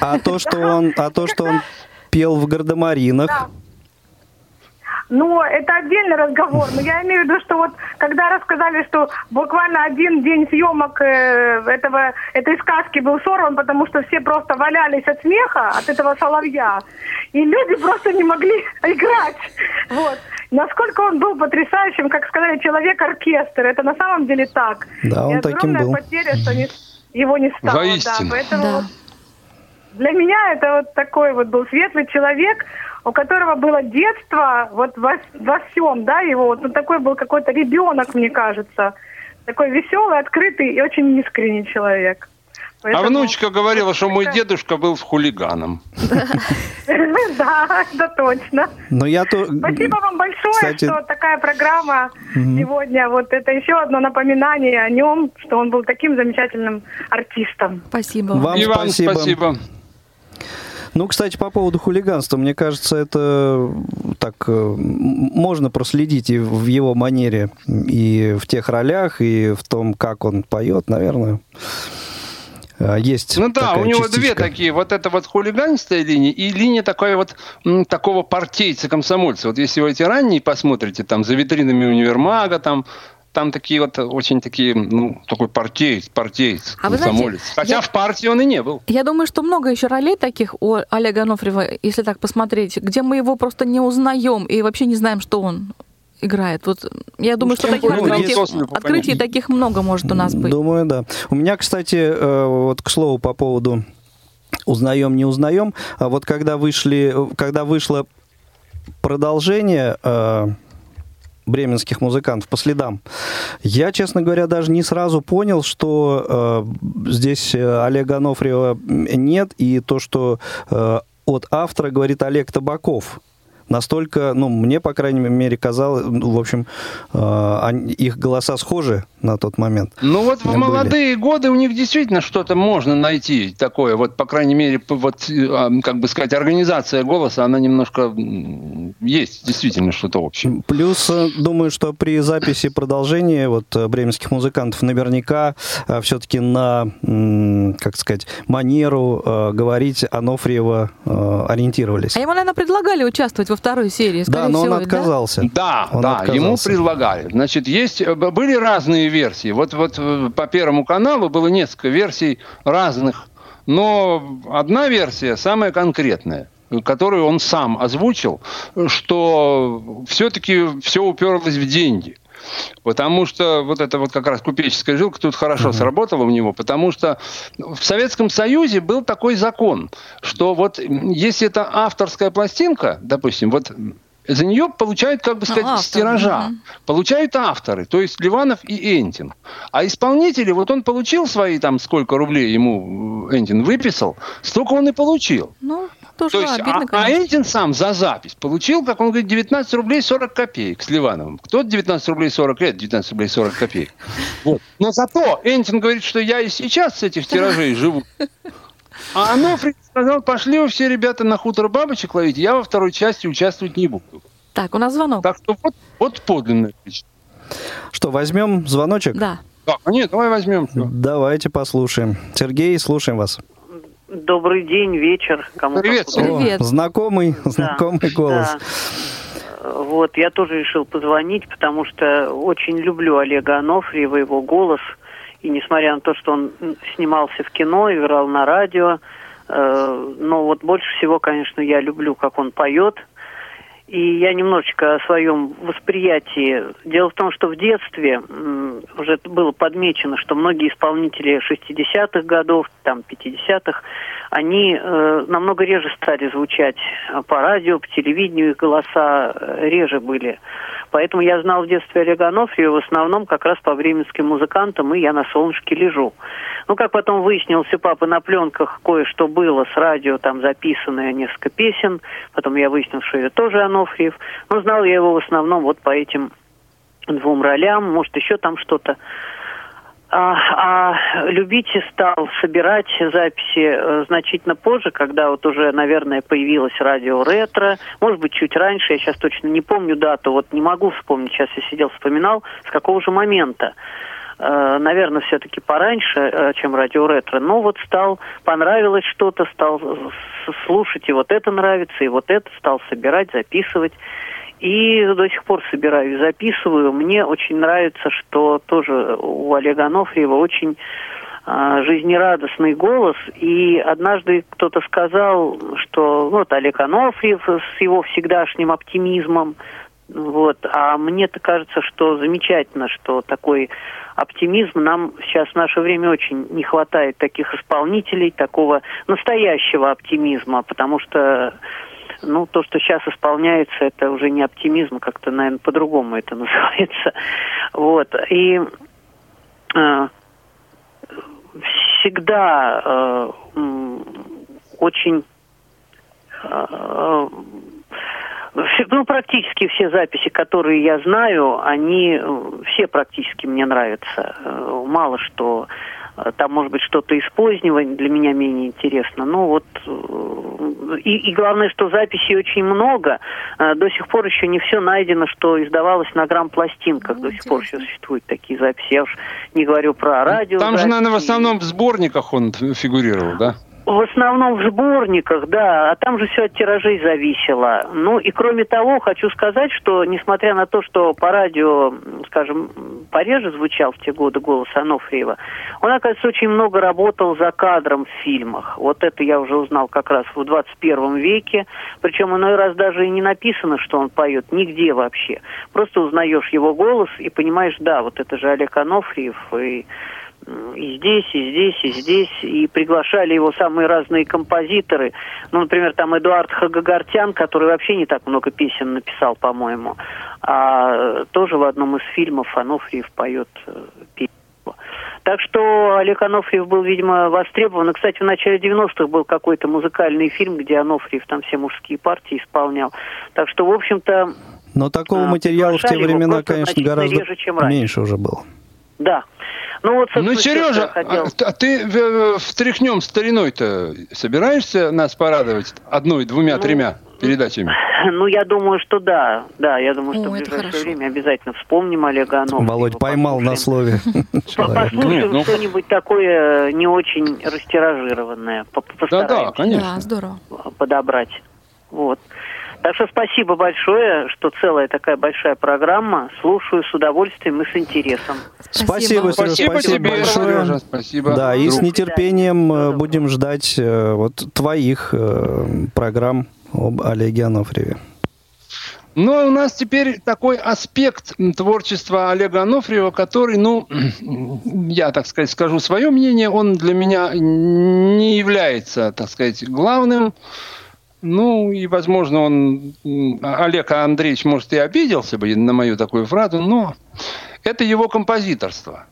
Speaker 3: А то, что он, а то, что он пел в гардемаринах,
Speaker 12: Ну, это отдельный разговор. Но я имею в виду, что вот когда рассказали, что буквально один день съемок э, этого, этой сказки был сорван, потому что все просто валялись от смеха, от этого соловья, и люди просто не могли играть. Вот. Насколько он был потрясающим, как сказали, человек-оркестр. Это на самом деле так.
Speaker 3: Да, он
Speaker 12: и
Speaker 3: таким
Speaker 12: огромная
Speaker 3: был.
Speaker 12: потеря, что не- его не стало.
Speaker 5: Воистину.
Speaker 12: Да, поэтому вот для меня это вот такой вот был светлый человек, у которого было детство вот во, во всем, да, его вот ну, такой был какой-то ребенок, мне кажется, такой веселый, открытый и очень искренний человек.
Speaker 5: А
Speaker 12: Поэтому-
Speaker 5: внучка говорила, что мой дедушка был хулиганом.
Speaker 12: Да, это точно.
Speaker 3: но я то...
Speaker 12: Спасибо вам большое,
Speaker 3: Кстати-
Speaker 12: что такая программа сегодня. Вот это еще одно напоминание о нем, что он был таким замечательным артистом.
Speaker 4: Спасибо.
Speaker 3: Вам
Speaker 5: И вам
Speaker 3: спасибо. Ну, кстати, по поводу хулиганства, мне кажется, это так э, можно проследить и в его манере, и в тех ролях, и в том, как он поет, наверное. Э, Есть
Speaker 5: Ну да, у него
Speaker 3: частичка.
Speaker 5: две такие. Вот это вот хулиганистая линия и линия такой вот такого партейца-комсомольца. Вот если вы эти ранние посмотрите, там за витринами универмага, там там такие вот очень такие, ну, такой партиец, партиец,
Speaker 4: А вы знаете,
Speaker 5: комсомолец. Хотя
Speaker 4: я-
Speaker 5: в партии он и не был.
Speaker 4: Я думаю, что много еще ролей таких у Олега Анофриева, если так посмотреть, где мы его просто не узнаем и вообще не знаем, что он играет. Вот я думаю, что
Speaker 5: тем
Speaker 4: таких
Speaker 5: более
Speaker 4: открытий,
Speaker 5: нам сослепу
Speaker 4: открытий
Speaker 5: понятно.
Speaker 4: таких много может у нас быть.
Speaker 3: Думаю, да. У меня, кстати, э, вот к слову по поводу узнаем, не узнаем. А вот когда вышли, когда вышло продолжение э, бременских музыкантов по следам, я, честно говоря, даже не сразу понял, что э, здесь э, Олега Анофриева нет, и то, что э, от автора говорит Олег Табаков. Настолько, ну, мне, по крайней мере, казалось, ну, в общем, э, они- их голоса схожи на тот момент.
Speaker 5: Ну вот в
Speaker 3: Были.
Speaker 5: молодые годы у них действительно что-то можно найти такое. Вот, по крайней мере, вот, э, как бы сказать, организация голоса, она немножко есть действительно что-то общее.
Speaker 3: Плюс, э, думаю, что при записи продолжения вот э, бременских музыкантов наверняка все-таки на, как сказать, манеру э, говорить Анофриева э, ориентировались.
Speaker 4: А ему, наверное, предлагали участвовать во второй серии.
Speaker 3: Да, но он
Speaker 4: всего, да?
Speaker 3: отказался.
Speaker 5: Да,
Speaker 3: Он
Speaker 5: да, ему
Speaker 3: отказался.
Speaker 5: предлагали. Значит, есть э, были разные версии. Вот, вот э, по Первому каналу было несколько версий разных, но одна версия самая конкретная которую он сам озвучил, что все-таки все уперлось в деньги. Потому что вот это вот как раз купеческая жилка тут хорошо сработала у него, потому что в Советском Союзе был такой закон, что вот если это авторская пластинка, допустим, вот за нее получают, как бы сказать,
Speaker 4: автор,
Speaker 5: с тиража.
Speaker 4: мгм.
Speaker 5: Получают авторы, то есть Ливанов и Энтин. А исполнители, вот он получил свои там, сколько рублей ему э, Энтин выписал, столько он и получил.
Speaker 4: Ну, тоже
Speaker 5: То есть,
Speaker 4: обидно,
Speaker 5: а, а
Speaker 4: конечно.
Speaker 5: Энтин сам за запись получил, как он говорит, 19 рублей 40 копеек с Ливановым. Кто-то 19 рублей 40 лет, 19 рублей 40 копеек. Вот. Но зато Энтин говорит, что я и сейчас с этих тиражей живу. А Анофрий сказал, пошли вы все ребята на хутор бабочек ловить, я во второй части участвовать не буду.
Speaker 4: Так, у нас звонок.
Speaker 5: Так что вот, вот подлинная песня.
Speaker 3: Что, возьмем звоночек?
Speaker 4: Да.
Speaker 5: Да, нет, давай возьмем.
Speaker 3: Давайте послушаем. Сергей, слушаем вас.
Speaker 13: Добрый день, вечер. Кому
Speaker 5: Привет.
Speaker 3: О, знакомый, знакомый голос.
Speaker 13: Да. Вот, я тоже решил позвонить, потому что очень люблю Олега Анофриева, его голос. И несмотря на то, что он снимался в кино, играл на радио, э, но вот больше всего, конечно, я люблю, как он поет. И я немножечко о своем восприятии. Дело в том, что в детстве уже было подмечено, что многие исполнители 60-х годов, там 50-х, они э, намного реже стали звучать э, по радио, по телевидению, их голоса э, реже были. Поэтому я знал в детстве Олега Анофриева в основном как раз по бременским музыкантам, и я на солнышке лежу. Ну, как потом выяснилось, у папы на пленках кое-что было с радио, там записанное несколько песен. Потом я выяснил, что это тоже Анофриев. Но знал я его в основном вот по этим двум ролям, может, еще там что-то. А, а любить стал собирать записи э, значительно позже, когда вот уже, наверное, появилось радио ретро, может быть, чуть раньше, я сейчас точно не помню дату, вот не могу вспомнить, сейчас я сидел, вспоминал, с какого же момента. Э, наверное, все-таки пораньше, э, чем радио ретро, но вот стал, понравилось что-то, стал слушать, и вот это нравится, и вот это, стал собирать, записывать. И до сих пор собираю записываю. Мне очень нравится, что тоже у Олега Анофриева очень а, жизнерадостный голос. И однажды кто-то сказал, что ну, вот Олег Анофриев с его всегдашним оптимизмом, вот. А мне-то кажется, что замечательно, что такой оптимизм нам сейчас в наше время очень не хватает таких исполнителей, такого настоящего оптимизма, потому что ну, то, что сейчас исполняется, это уже не оптимизм, как-то, наверное, по-другому это называется. Вот. И э, всегда э, очень э, все- ну, практически все записи, которые я знаю, они э, все практически мне нравятся. Э, Мало что э, там может быть что-то из позднего для меня менее интересно. Ну вот э, и, и главное, что записей очень много. Э, До сих пор еще не все найдено, что издавалось на грамм-пластинках. До сих пор еще существуют такие записи. Я уж не говорю про радио.
Speaker 5: Там же, наверное, в основном в сборниках он фигурировал, да?
Speaker 13: В основном в сборниках, да, а там же все от тиражей зависело. Ну и кроме того, хочу сказать, что несмотря на то, что по радио, скажем, пореже звучал в те годы голос Анофриева, он, оказывается, очень много работал за кадром в фильмах. Вот это я уже узнал как раз в 21 веке. Причем иной раз даже и не написано, что он поет, нигде вообще. Просто узнаешь его голос и понимаешь, да, вот это же Олег Анофриев, и и здесь, и здесь, и здесь, и приглашали его самые разные композиторы. Ну, например, там Эдуард Хагагартян, который вообще не так много песен написал, по-моему, а э, тоже в одном из фильмов Анофриев поет э, песню. Так что Олег Анофриев был, видимо, востребован. И, кстати, в начале 90-х был какой-то музыкальный фильм, где Анофриев там все мужские партии исполнял. Так что, в общем-то,
Speaker 3: Но такого
Speaker 13: А,
Speaker 3: материала в те времена, конечно, гораздо
Speaker 13: реже, чем раньше.
Speaker 3: меньше уже было.
Speaker 13: да. Ну вот,
Speaker 5: Ну, Сережа, а, а ты встряхнем стариной-то собираешься нас порадовать одной, двумя, тремя передачами?
Speaker 13: Ну, я думаю, что да. Да, я думаю, что
Speaker 4: О,
Speaker 13: в ближайшее
Speaker 4: хорошо.
Speaker 13: время обязательно вспомним Олега Анова.
Speaker 3: Володь поймал на слове.
Speaker 13: Послушаем
Speaker 5: ну-
Speaker 13: что-нибудь такое не очень растиражированное. По-
Speaker 5: Да-да,
Speaker 13: Постараемся
Speaker 5: конечно.
Speaker 4: Да, здорово.
Speaker 13: подобрать. Вот. Так что спасибо большое, что целая такая большая программа. Слушаю с удовольствием и с интересом.
Speaker 3: Спасибо,
Speaker 5: Спасибо
Speaker 3: спасибо
Speaker 5: тебе,
Speaker 3: большое.
Speaker 5: Сережа, спасибо.
Speaker 3: Да, и с
Speaker 5: друг.
Speaker 3: нетерпением э, будем ждать э, вот твоих э, программ об Олеге Анофриеве.
Speaker 5: Ну, а у нас теперь такой аспект творчества Олега Анофриева, который, ну, я, так сказать, скажу свое мнение, он для меня не является, так сказать, главным. Ну, и, возможно, он, Олег Андреевич, может, и обиделся бы на мою такую фразу, но это его композиторство.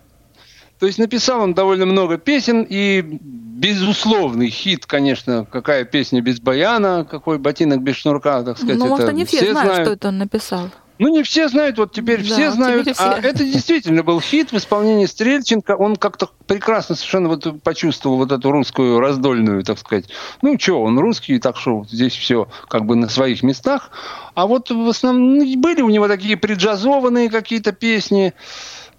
Speaker 5: То есть написал он довольно много песен, и безусловный хит, конечно, какая песня без баяна, какой ботинок без шнурка, так сказать.
Speaker 4: Ну, может,
Speaker 5: это
Speaker 4: они все знают,
Speaker 5: знают.
Speaker 4: что это он написал.
Speaker 5: Ну, не все знают, вот теперь
Speaker 4: Да,
Speaker 5: все знают.
Speaker 4: теперь
Speaker 5: А
Speaker 4: все.
Speaker 5: это действительно был хит в исполнении Стрельченко. Он как-то прекрасно совершенно вот почувствовал вот эту русскую раздольную, так сказать. Ну, что, он русский, так что здесь все как бы на своих местах. А вот в основном ну, были у него такие преджазованные какие-то песни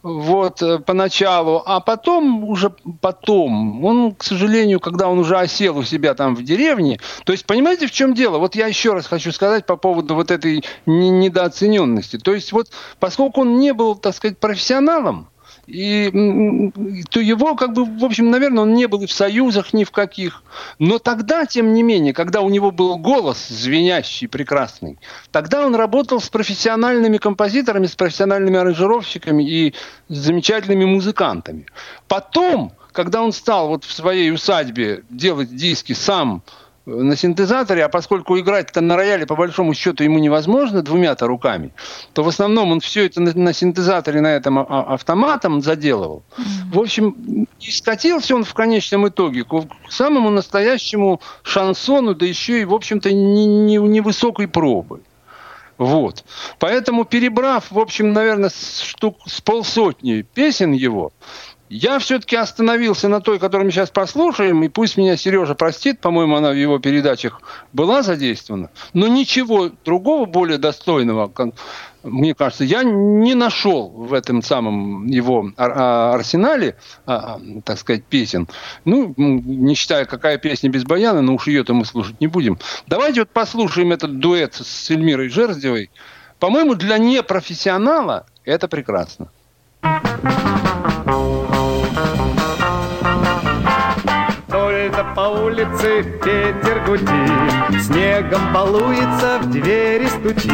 Speaker 5: вот, э, поначалу, а потом, уже потом, он, к сожалению, когда он уже осел у себя там в деревне, то есть, понимаете, в чем дело? Вот я еще раз хочу сказать по поводу вот этой не- недооцененности. То есть, вот, поскольку он не был, так сказать, профессионалом, и то его, как бы, в общем, наверное, он не был и в союзах ни в каких. Но тогда, тем не менее, когда у него был голос звенящий, прекрасный, тогда он работал с профессиональными композиторами, с профессиональными аранжировщиками и с замечательными музыкантами. Потом, когда он стал вот в своей усадьбе делать диски сам на синтезаторе, а поскольку играть-то на рояле по большому счету ему невозможно двумя-то руками, то в основном он все это на, на синтезаторе, на этом а- а- автоматом заделывал. В общем, и скатился он в конечном итоге к самому настоящему шансону, да еще и, в общем-то, не- не- невысокой пробы. Вот. Поэтому, перебрав, в общем, наверное, штук с полсотни песен его, я все-таки остановился на той, которую мы сейчас послушаем, и пусть меня Сережа простит, по-моему, она в его передачах была задействована, но ничего другого более достойного, мне кажется, я не нашел в этом самом его а, арсенале, а, так сказать, песен. Ну, не считая, какая песня без баяна, но уж ее-то мы слушать не будем. Давайте вот послушаем этот дуэт с Эльмирой Жерздевой. По-моему, для непрофессионала это прекрасно.
Speaker 6: Улице ветер гудит, Снегом балуется, в двери стучит,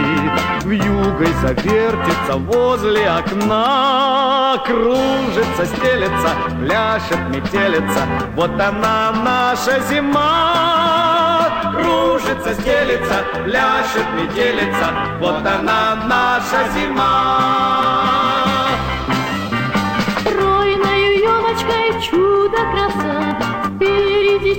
Speaker 6: В югой завертится возле окна, Кружится, стелется, пляшет, метелится, Вот она наша зима. Кружится, стелется, пляшет, метелится, Вот она наша зима.
Speaker 14: Стройною елочкой чудо-краса, Спереди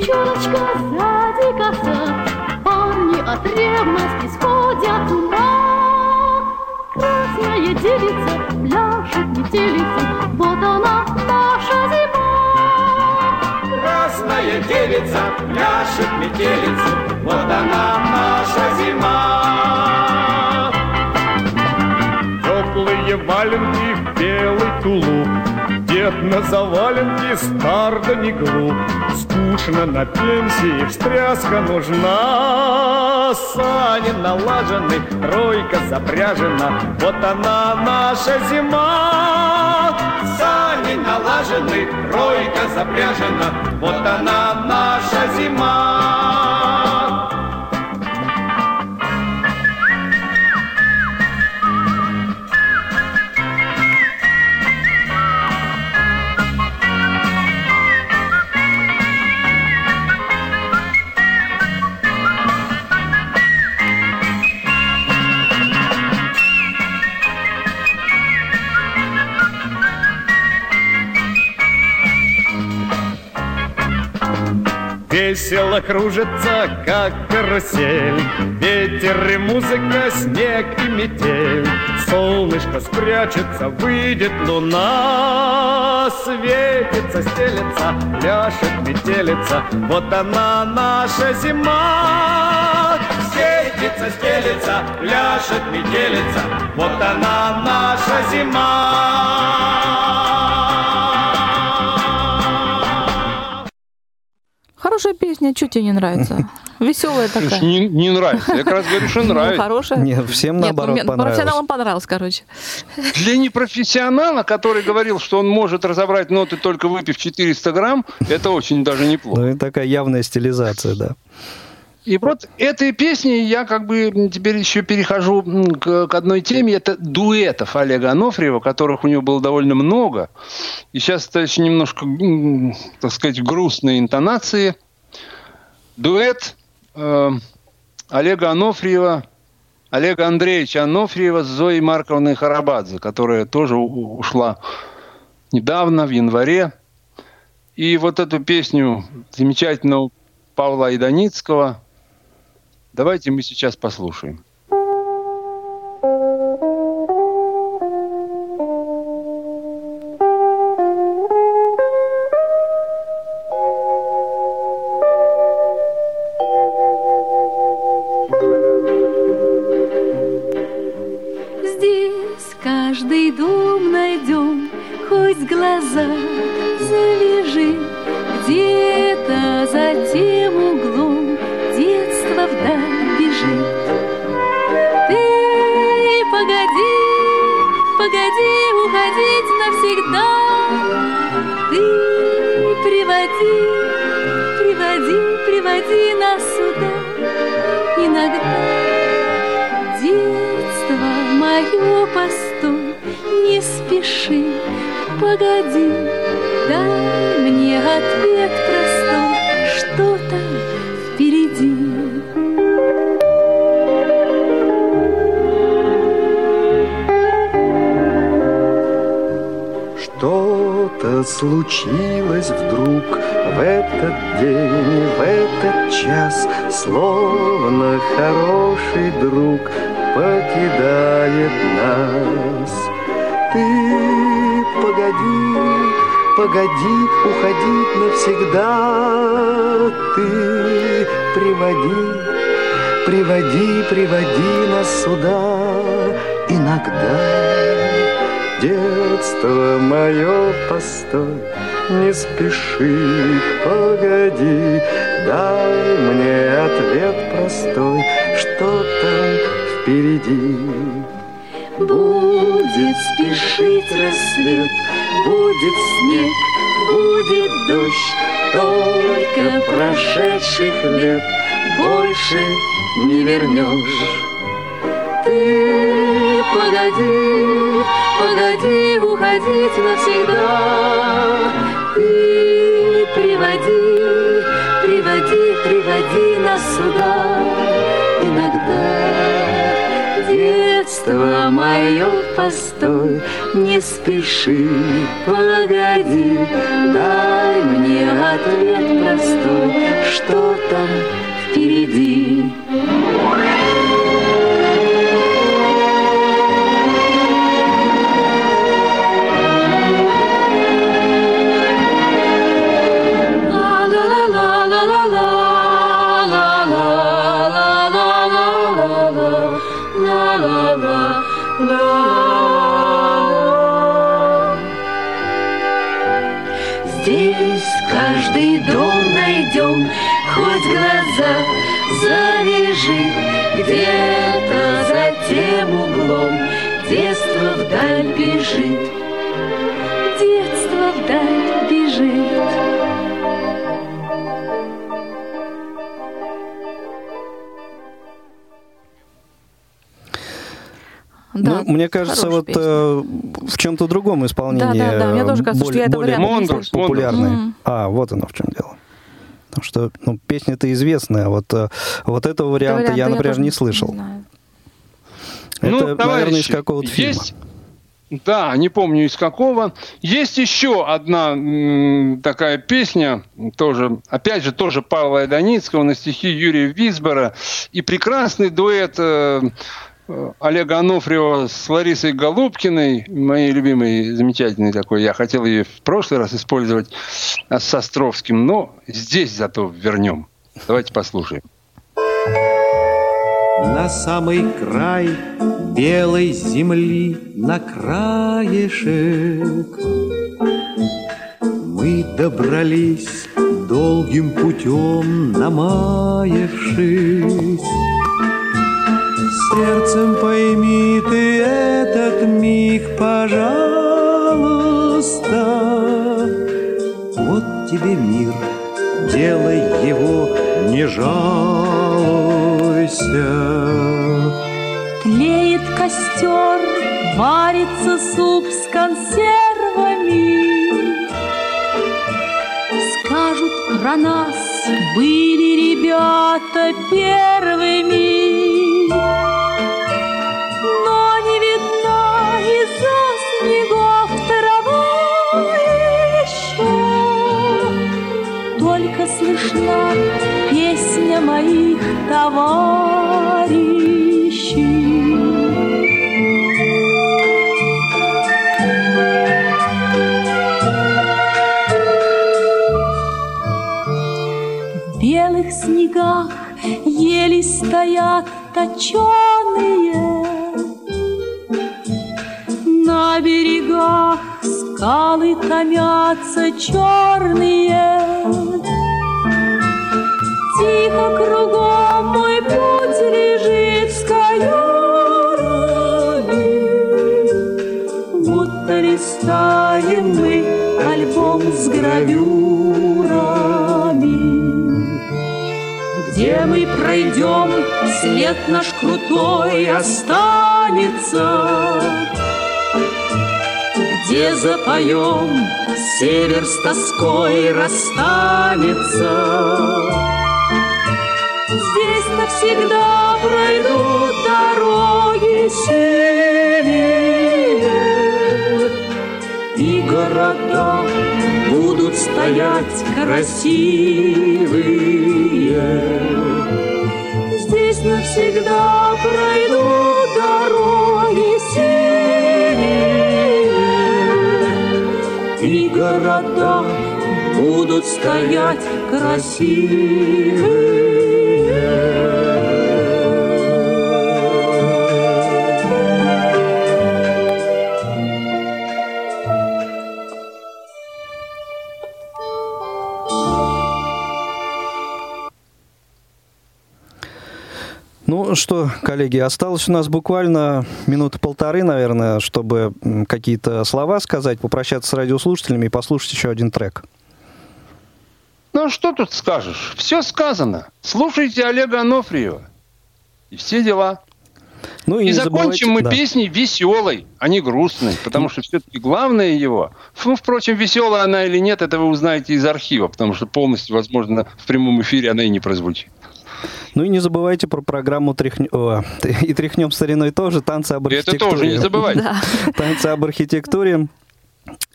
Speaker 14: челочка, сзади коса, Парни от ревности сходят ума. Красная девица пляшет метелица, Вот она наша зима.
Speaker 6: Красная девица пляшет метелицу, вот она наша зима. Дед на заваленке, стар да не глуп. Скучно на пенсии, встряска нужна. Сани налажены, тройка запряжена, Вот она наша зима. Сани налажены, тройка запряжена, Вот она наша зима. Весело кружится, как карусель. Ветер и музыка, снег и метель. Солнышко спрячется, выйдет луна Светится, стелется, пляшет, метелится. Вот она наша зима. Светится, стелется, пляшет, метелится. Вот она наша зима
Speaker 4: Хорошая песня, что тебе не нравится? Веселая такая.
Speaker 5: Не, не нравится. Я как раз говорю, что
Speaker 4: Ну,
Speaker 5: нравится.
Speaker 4: хорошая.
Speaker 3: Нет, всем
Speaker 4: Нет,
Speaker 3: наоборот
Speaker 4: мне-
Speaker 3: понравилось.
Speaker 4: профессионалам понравилось, короче.
Speaker 5: Для непрофессионала, который говорил, что он может разобрать ноты только выпив 400 грамм, это очень даже неплохо.
Speaker 3: Ну и такая явная стилизация, да.
Speaker 5: И вот этой песней я как бы теперь еще перехожу к, к одной теме. Это дуэтов Олега Анофриева, которых у него было довольно много. И сейчас это еще немножко, так сказать, грустные интонации. Дуэт э, Олега Анофриева, Олега Андреевича Анофриева с Зоей Марковной Харабадзе, которая тоже ушла недавно, в январе. И вот эту песню замечательного Павла Иданицкого давайте мы сейчас послушаем.
Speaker 6: Случилось вдруг в этот день, в этот час, Словно хороший друг покидает нас. Ты погоди, погоди уходить навсегда. Ты приводи, приводи, приводи нас сюда иногда. Детство мое, постой, не спеши, погоди, дай мне ответ простой, что там впереди.
Speaker 15: Будет спешить рассвет, будет снег, будет дождь, только прошедших лет больше не вернешь. Ты погоди, уходить навсегда. Ты приводи, приводи, приводи нас сюда. Иногда детство мое, постой, не спеши, погоди, дай мне ответ простой, что там впереди. Где-то за тем углом детство вдаль бежит, детство вдаль бежит.
Speaker 3: ну, мне кажется, вот э, в чем-то другом исполнении
Speaker 4: Да, да, да, мне тоже кажется, что я
Speaker 3: более,
Speaker 4: этого
Speaker 3: более
Speaker 5: слышала.
Speaker 3: популярные.
Speaker 4: Мгм.
Speaker 3: А, вот оно в чем дело. Потому что ну, песня-то известная, а вот, э, вот этого варианта
Speaker 4: Варианты
Speaker 3: я, например,
Speaker 4: тоже
Speaker 3: не слышал.
Speaker 4: знаю.
Speaker 3: Это,
Speaker 5: Ну,
Speaker 3: наверное, из какого-то фильма.
Speaker 5: есть- Да, не помню из какого. Есть еще одна м, такая песня, тоже, опять же, тоже Павла Айданицкого на стихи Юрия Висбора. И прекрасный дуэт э, Олега Анофриева с Ларисой Голубкиной, моей любимой, замечательной такой. Я хотел ее в прошлый раз использовать а, с Островским, но здесь зато вернем. Давайте послушаем.
Speaker 16: На самый край белой земли, на краешек Мы добрались долгим путем, намаявшись. Сердцем пойми ты этот миг, пожалуйста. Вот тебе мир, делай его, не жалуйся.
Speaker 15: Тлеет костер, варится суп с консервами. Скажут про нас, были ребята первыми. Слышна песня моих товарищей. В белых снегах ели стоят точеные. На берегах скалы томятся черные тихо кругом мой путь лежит с каёрами. Будто мы альбом с гравюрами, где мы пройдем, след наш крутой останется. Где запоем, север с тоской расстанется. Навсегда пройдут дороги синие, И города будут стоять красивые. Здесь навсегда пройдут дороги синие, И города будут стоять красивые.
Speaker 3: Что, коллеги, осталось у нас буквально минуты полторы, наверное, чтобы какие-то слова сказать, попрощаться с радиослушателями и послушать еще один трек.
Speaker 5: Ну, что тут скажешь? Все сказано. Слушайте Олега Анофриева. И все дела.
Speaker 3: Ну и,
Speaker 5: И, закончим мы
Speaker 3: да.
Speaker 5: песней веселой, а не грустной, потому что все-таки главное его. Ну, впрочем, веселая она или нет, это вы узнаете из архива, потому что полностью, возможно, в прямом эфире она и не прозвучит.
Speaker 3: Ну и не забывайте про программу «Тряхнем...» о, «И тряхнем стариной» тоже, танцы об
Speaker 5: И это
Speaker 3: архитектуре.
Speaker 5: тоже не забывайте. Да.
Speaker 3: Танцы об архитектуре.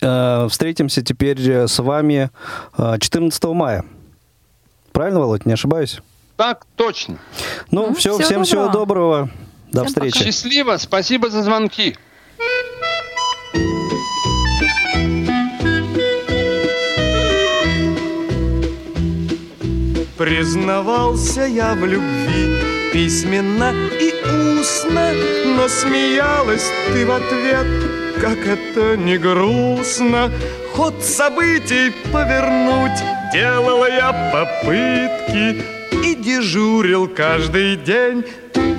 Speaker 3: Э, Встретимся теперь э, с вами э, 14 мая. Правильно, Володь, не ошибаюсь?
Speaker 5: Так, точно.
Speaker 3: Ну, все,
Speaker 5: всего
Speaker 3: всем всего доброго. До встречи.
Speaker 5: Счастливо, спасибо за звонки.
Speaker 6: Признавался я в любви письменно и устно, но смеялась ты в ответ, как это не грустно. Ход событий повернуть делала я попытки и дежурил каждый день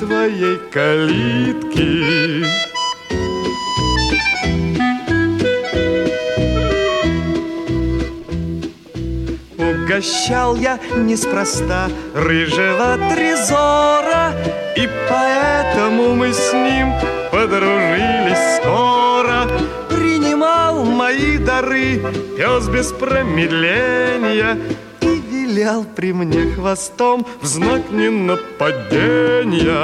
Speaker 6: твоей калитки. Угощал я неспроста рыжего трезора И поэтому мы с ним подружились скоро. Принимал мои дары пес без промедления И вилял при мне хвостом в знак ненападения.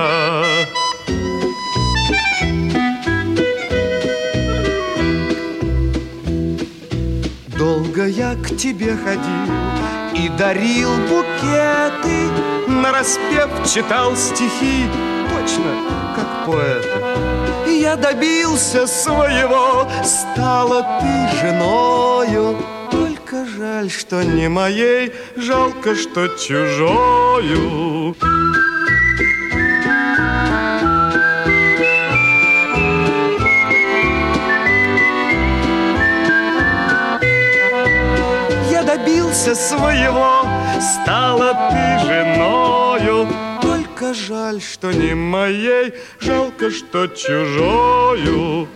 Speaker 6: Долго я к тебе ходил и дарил букеты, Нараспев читал стихи, точно как поэты. Я добился своего, стала ты женою. Только жаль, что не моей, жалко, что чужою. Добился своего, стала ты женою. Только жаль, что не моей, жалко, что чужою.